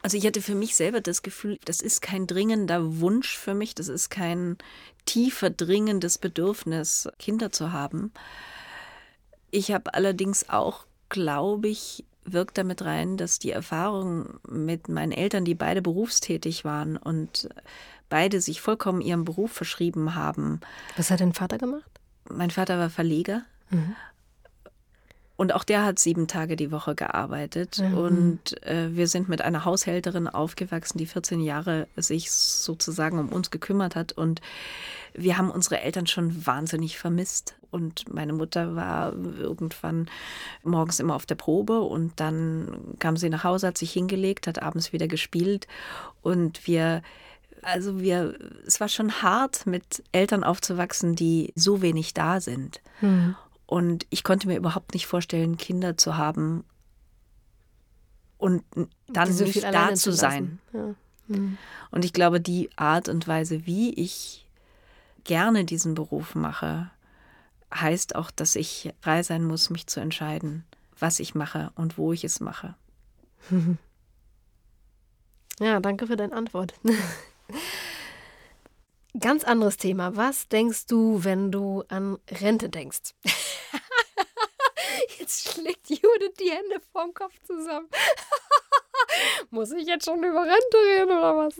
Also ich hatte für mich selber das Gefühl, das ist kein dringender Wunsch für mich, das ist kein tiefer dringendes Bedürfnis, Kinder zu haben. Ich habe allerdings auch, glaube ich, wirkt damit rein, dass die Erfahrung mit meinen Eltern, die beide berufstätig waren und beide sich vollkommen ihrem Beruf verschrieben haben. Was hat dein Vater gemacht? Mein Vater war Verleger mhm. Und auch der hat sieben Tage die Woche gearbeitet. Mhm. Und äh, wir sind mit einer Haushälterin aufgewachsen, die 14 Jahre sich sozusagen um uns gekümmert hat. Und wir haben unsere Eltern schon wahnsinnig vermisst. Und meine Mutter war irgendwann morgens immer auf der Probe und dann kam sie nach Hause, hat sich hingelegt, hat abends wieder gespielt. Und wir also wir, es war schon hart, mit Eltern aufzuwachsen, die so wenig da sind. Mhm. Und ich konnte mir überhaupt nicht vorstellen, Kinder zu haben und dann so nicht da zu sein. Ja. Mhm. Und ich glaube, die Art und Weise, wie ich gerne diesen Beruf mache, heißt auch, dass ich frei sein muss, mich zu entscheiden, was ich mache und wo ich es mache. Ja, danke für deine Antwort. Ganz anderes Thema. Was denkst du, wenn du an Rente denkst? Jetzt schlägt Judith die Hände vorm Kopf zusammen. Muss ich jetzt schon über Rente reden oder was?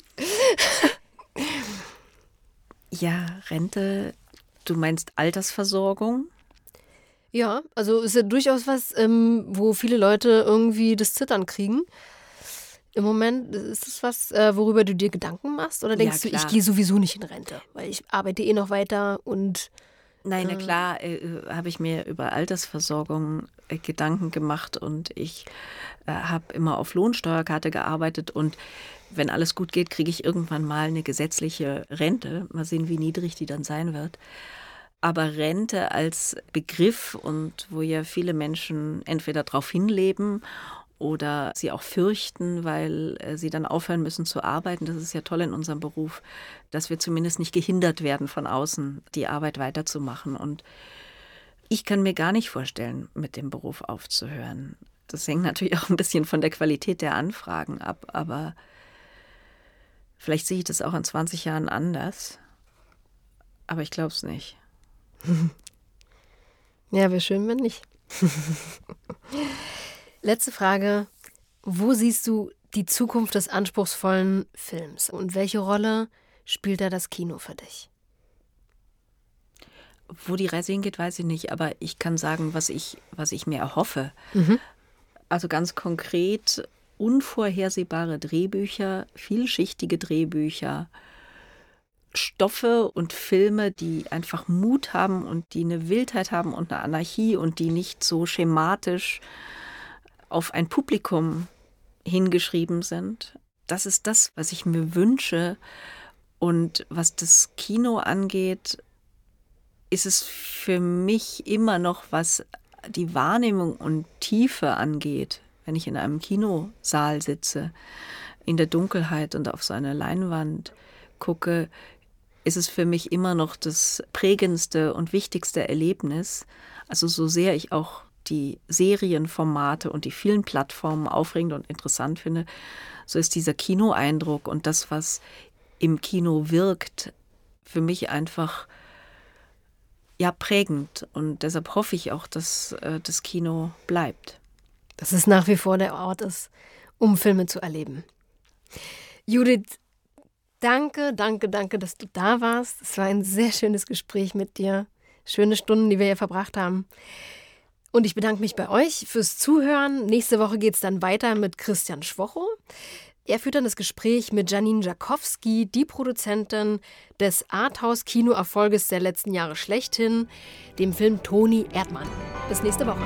ja, Rente, du meinst Altersversorgung? Ja, also ist ja durchaus was, ähm, wo viele Leute irgendwie das Zittern kriegen. Im Moment ist es was, äh, worüber du dir Gedanken machst? Oder denkst ja, du, ich gehe sowieso nicht in Rente, weil ich arbeite eh noch weiter und. Nein, na äh, klar, äh, habe ich mir über Altersversorgung äh, Gedanken gemacht und ich äh, habe immer auf Lohnsteuerkarte gearbeitet und wenn alles gut geht, kriege ich irgendwann mal eine gesetzliche Rente. Mal sehen, wie niedrig die dann sein wird. Aber Rente als Begriff und wo ja viele Menschen entweder darauf hinleben oder sie auch fürchten, weil äh, sie dann aufhören müssen zu arbeiten. Das ist ja toll in unserem Beruf, dass wir zumindest nicht gehindert werden von außen, die Arbeit weiterzumachen. Und ich kann mir gar nicht vorstellen, mit dem Beruf aufzuhören. Das hängt natürlich auch ein bisschen von der Qualität der Anfragen ab, aber vielleicht sehe ich das auch in 20 Jahren anders. Aber ich glaube es nicht. Ja, wäre schön, wenn nicht. Letzte Frage. Wo siehst du die Zukunft des anspruchsvollen Films und welche Rolle spielt da das Kino für dich? Wo die Reise hingeht, weiß ich nicht, aber ich kann sagen, was ich, was ich mir erhoffe. Mhm. Also ganz konkret unvorhersehbare Drehbücher, vielschichtige Drehbücher, Stoffe und Filme, die einfach Mut haben und die eine Wildheit haben und eine Anarchie und die nicht so schematisch auf ein Publikum hingeschrieben sind. Das ist das, was ich mir wünsche. Und was das Kino angeht, ist es für mich immer noch, was die Wahrnehmung und Tiefe angeht, wenn ich in einem Kinosaal sitze, in der Dunkelheit und auf so eine Leinwand gucke, ist es für mich immer noch das prägendste und wichtigste Erlebnis. Also so sehr ich auch die Serienformate und die vielen Plattformen aufregend und interessant finde, so ist dieser Kinoeindruck und das, was im Kino wirkt, für mich einfach ja prägend. Und deshalb hoffe ich auch, dass äh, das Kino bleibt. Dass es nach wie vor der Ort ist, um Filme zu erleben. Judith, danke, danke, danke, dass du da warst. Es war ein sehr schönes Gespräch mit dir. Schöne Stunden, die wir hier verbracht haben. Und ich bedanke mich bei euch fürs Zuhören. Nächste Woche geht es dann weiter mit Christian Schwocho. Er führt dann das Gespräch mit Janine Jakowski, die Produzentin des Arthouse-Kinoerfolges der letzten Jahre schlechthin, dem Film Toni Erdmann. Bis nächste Woche.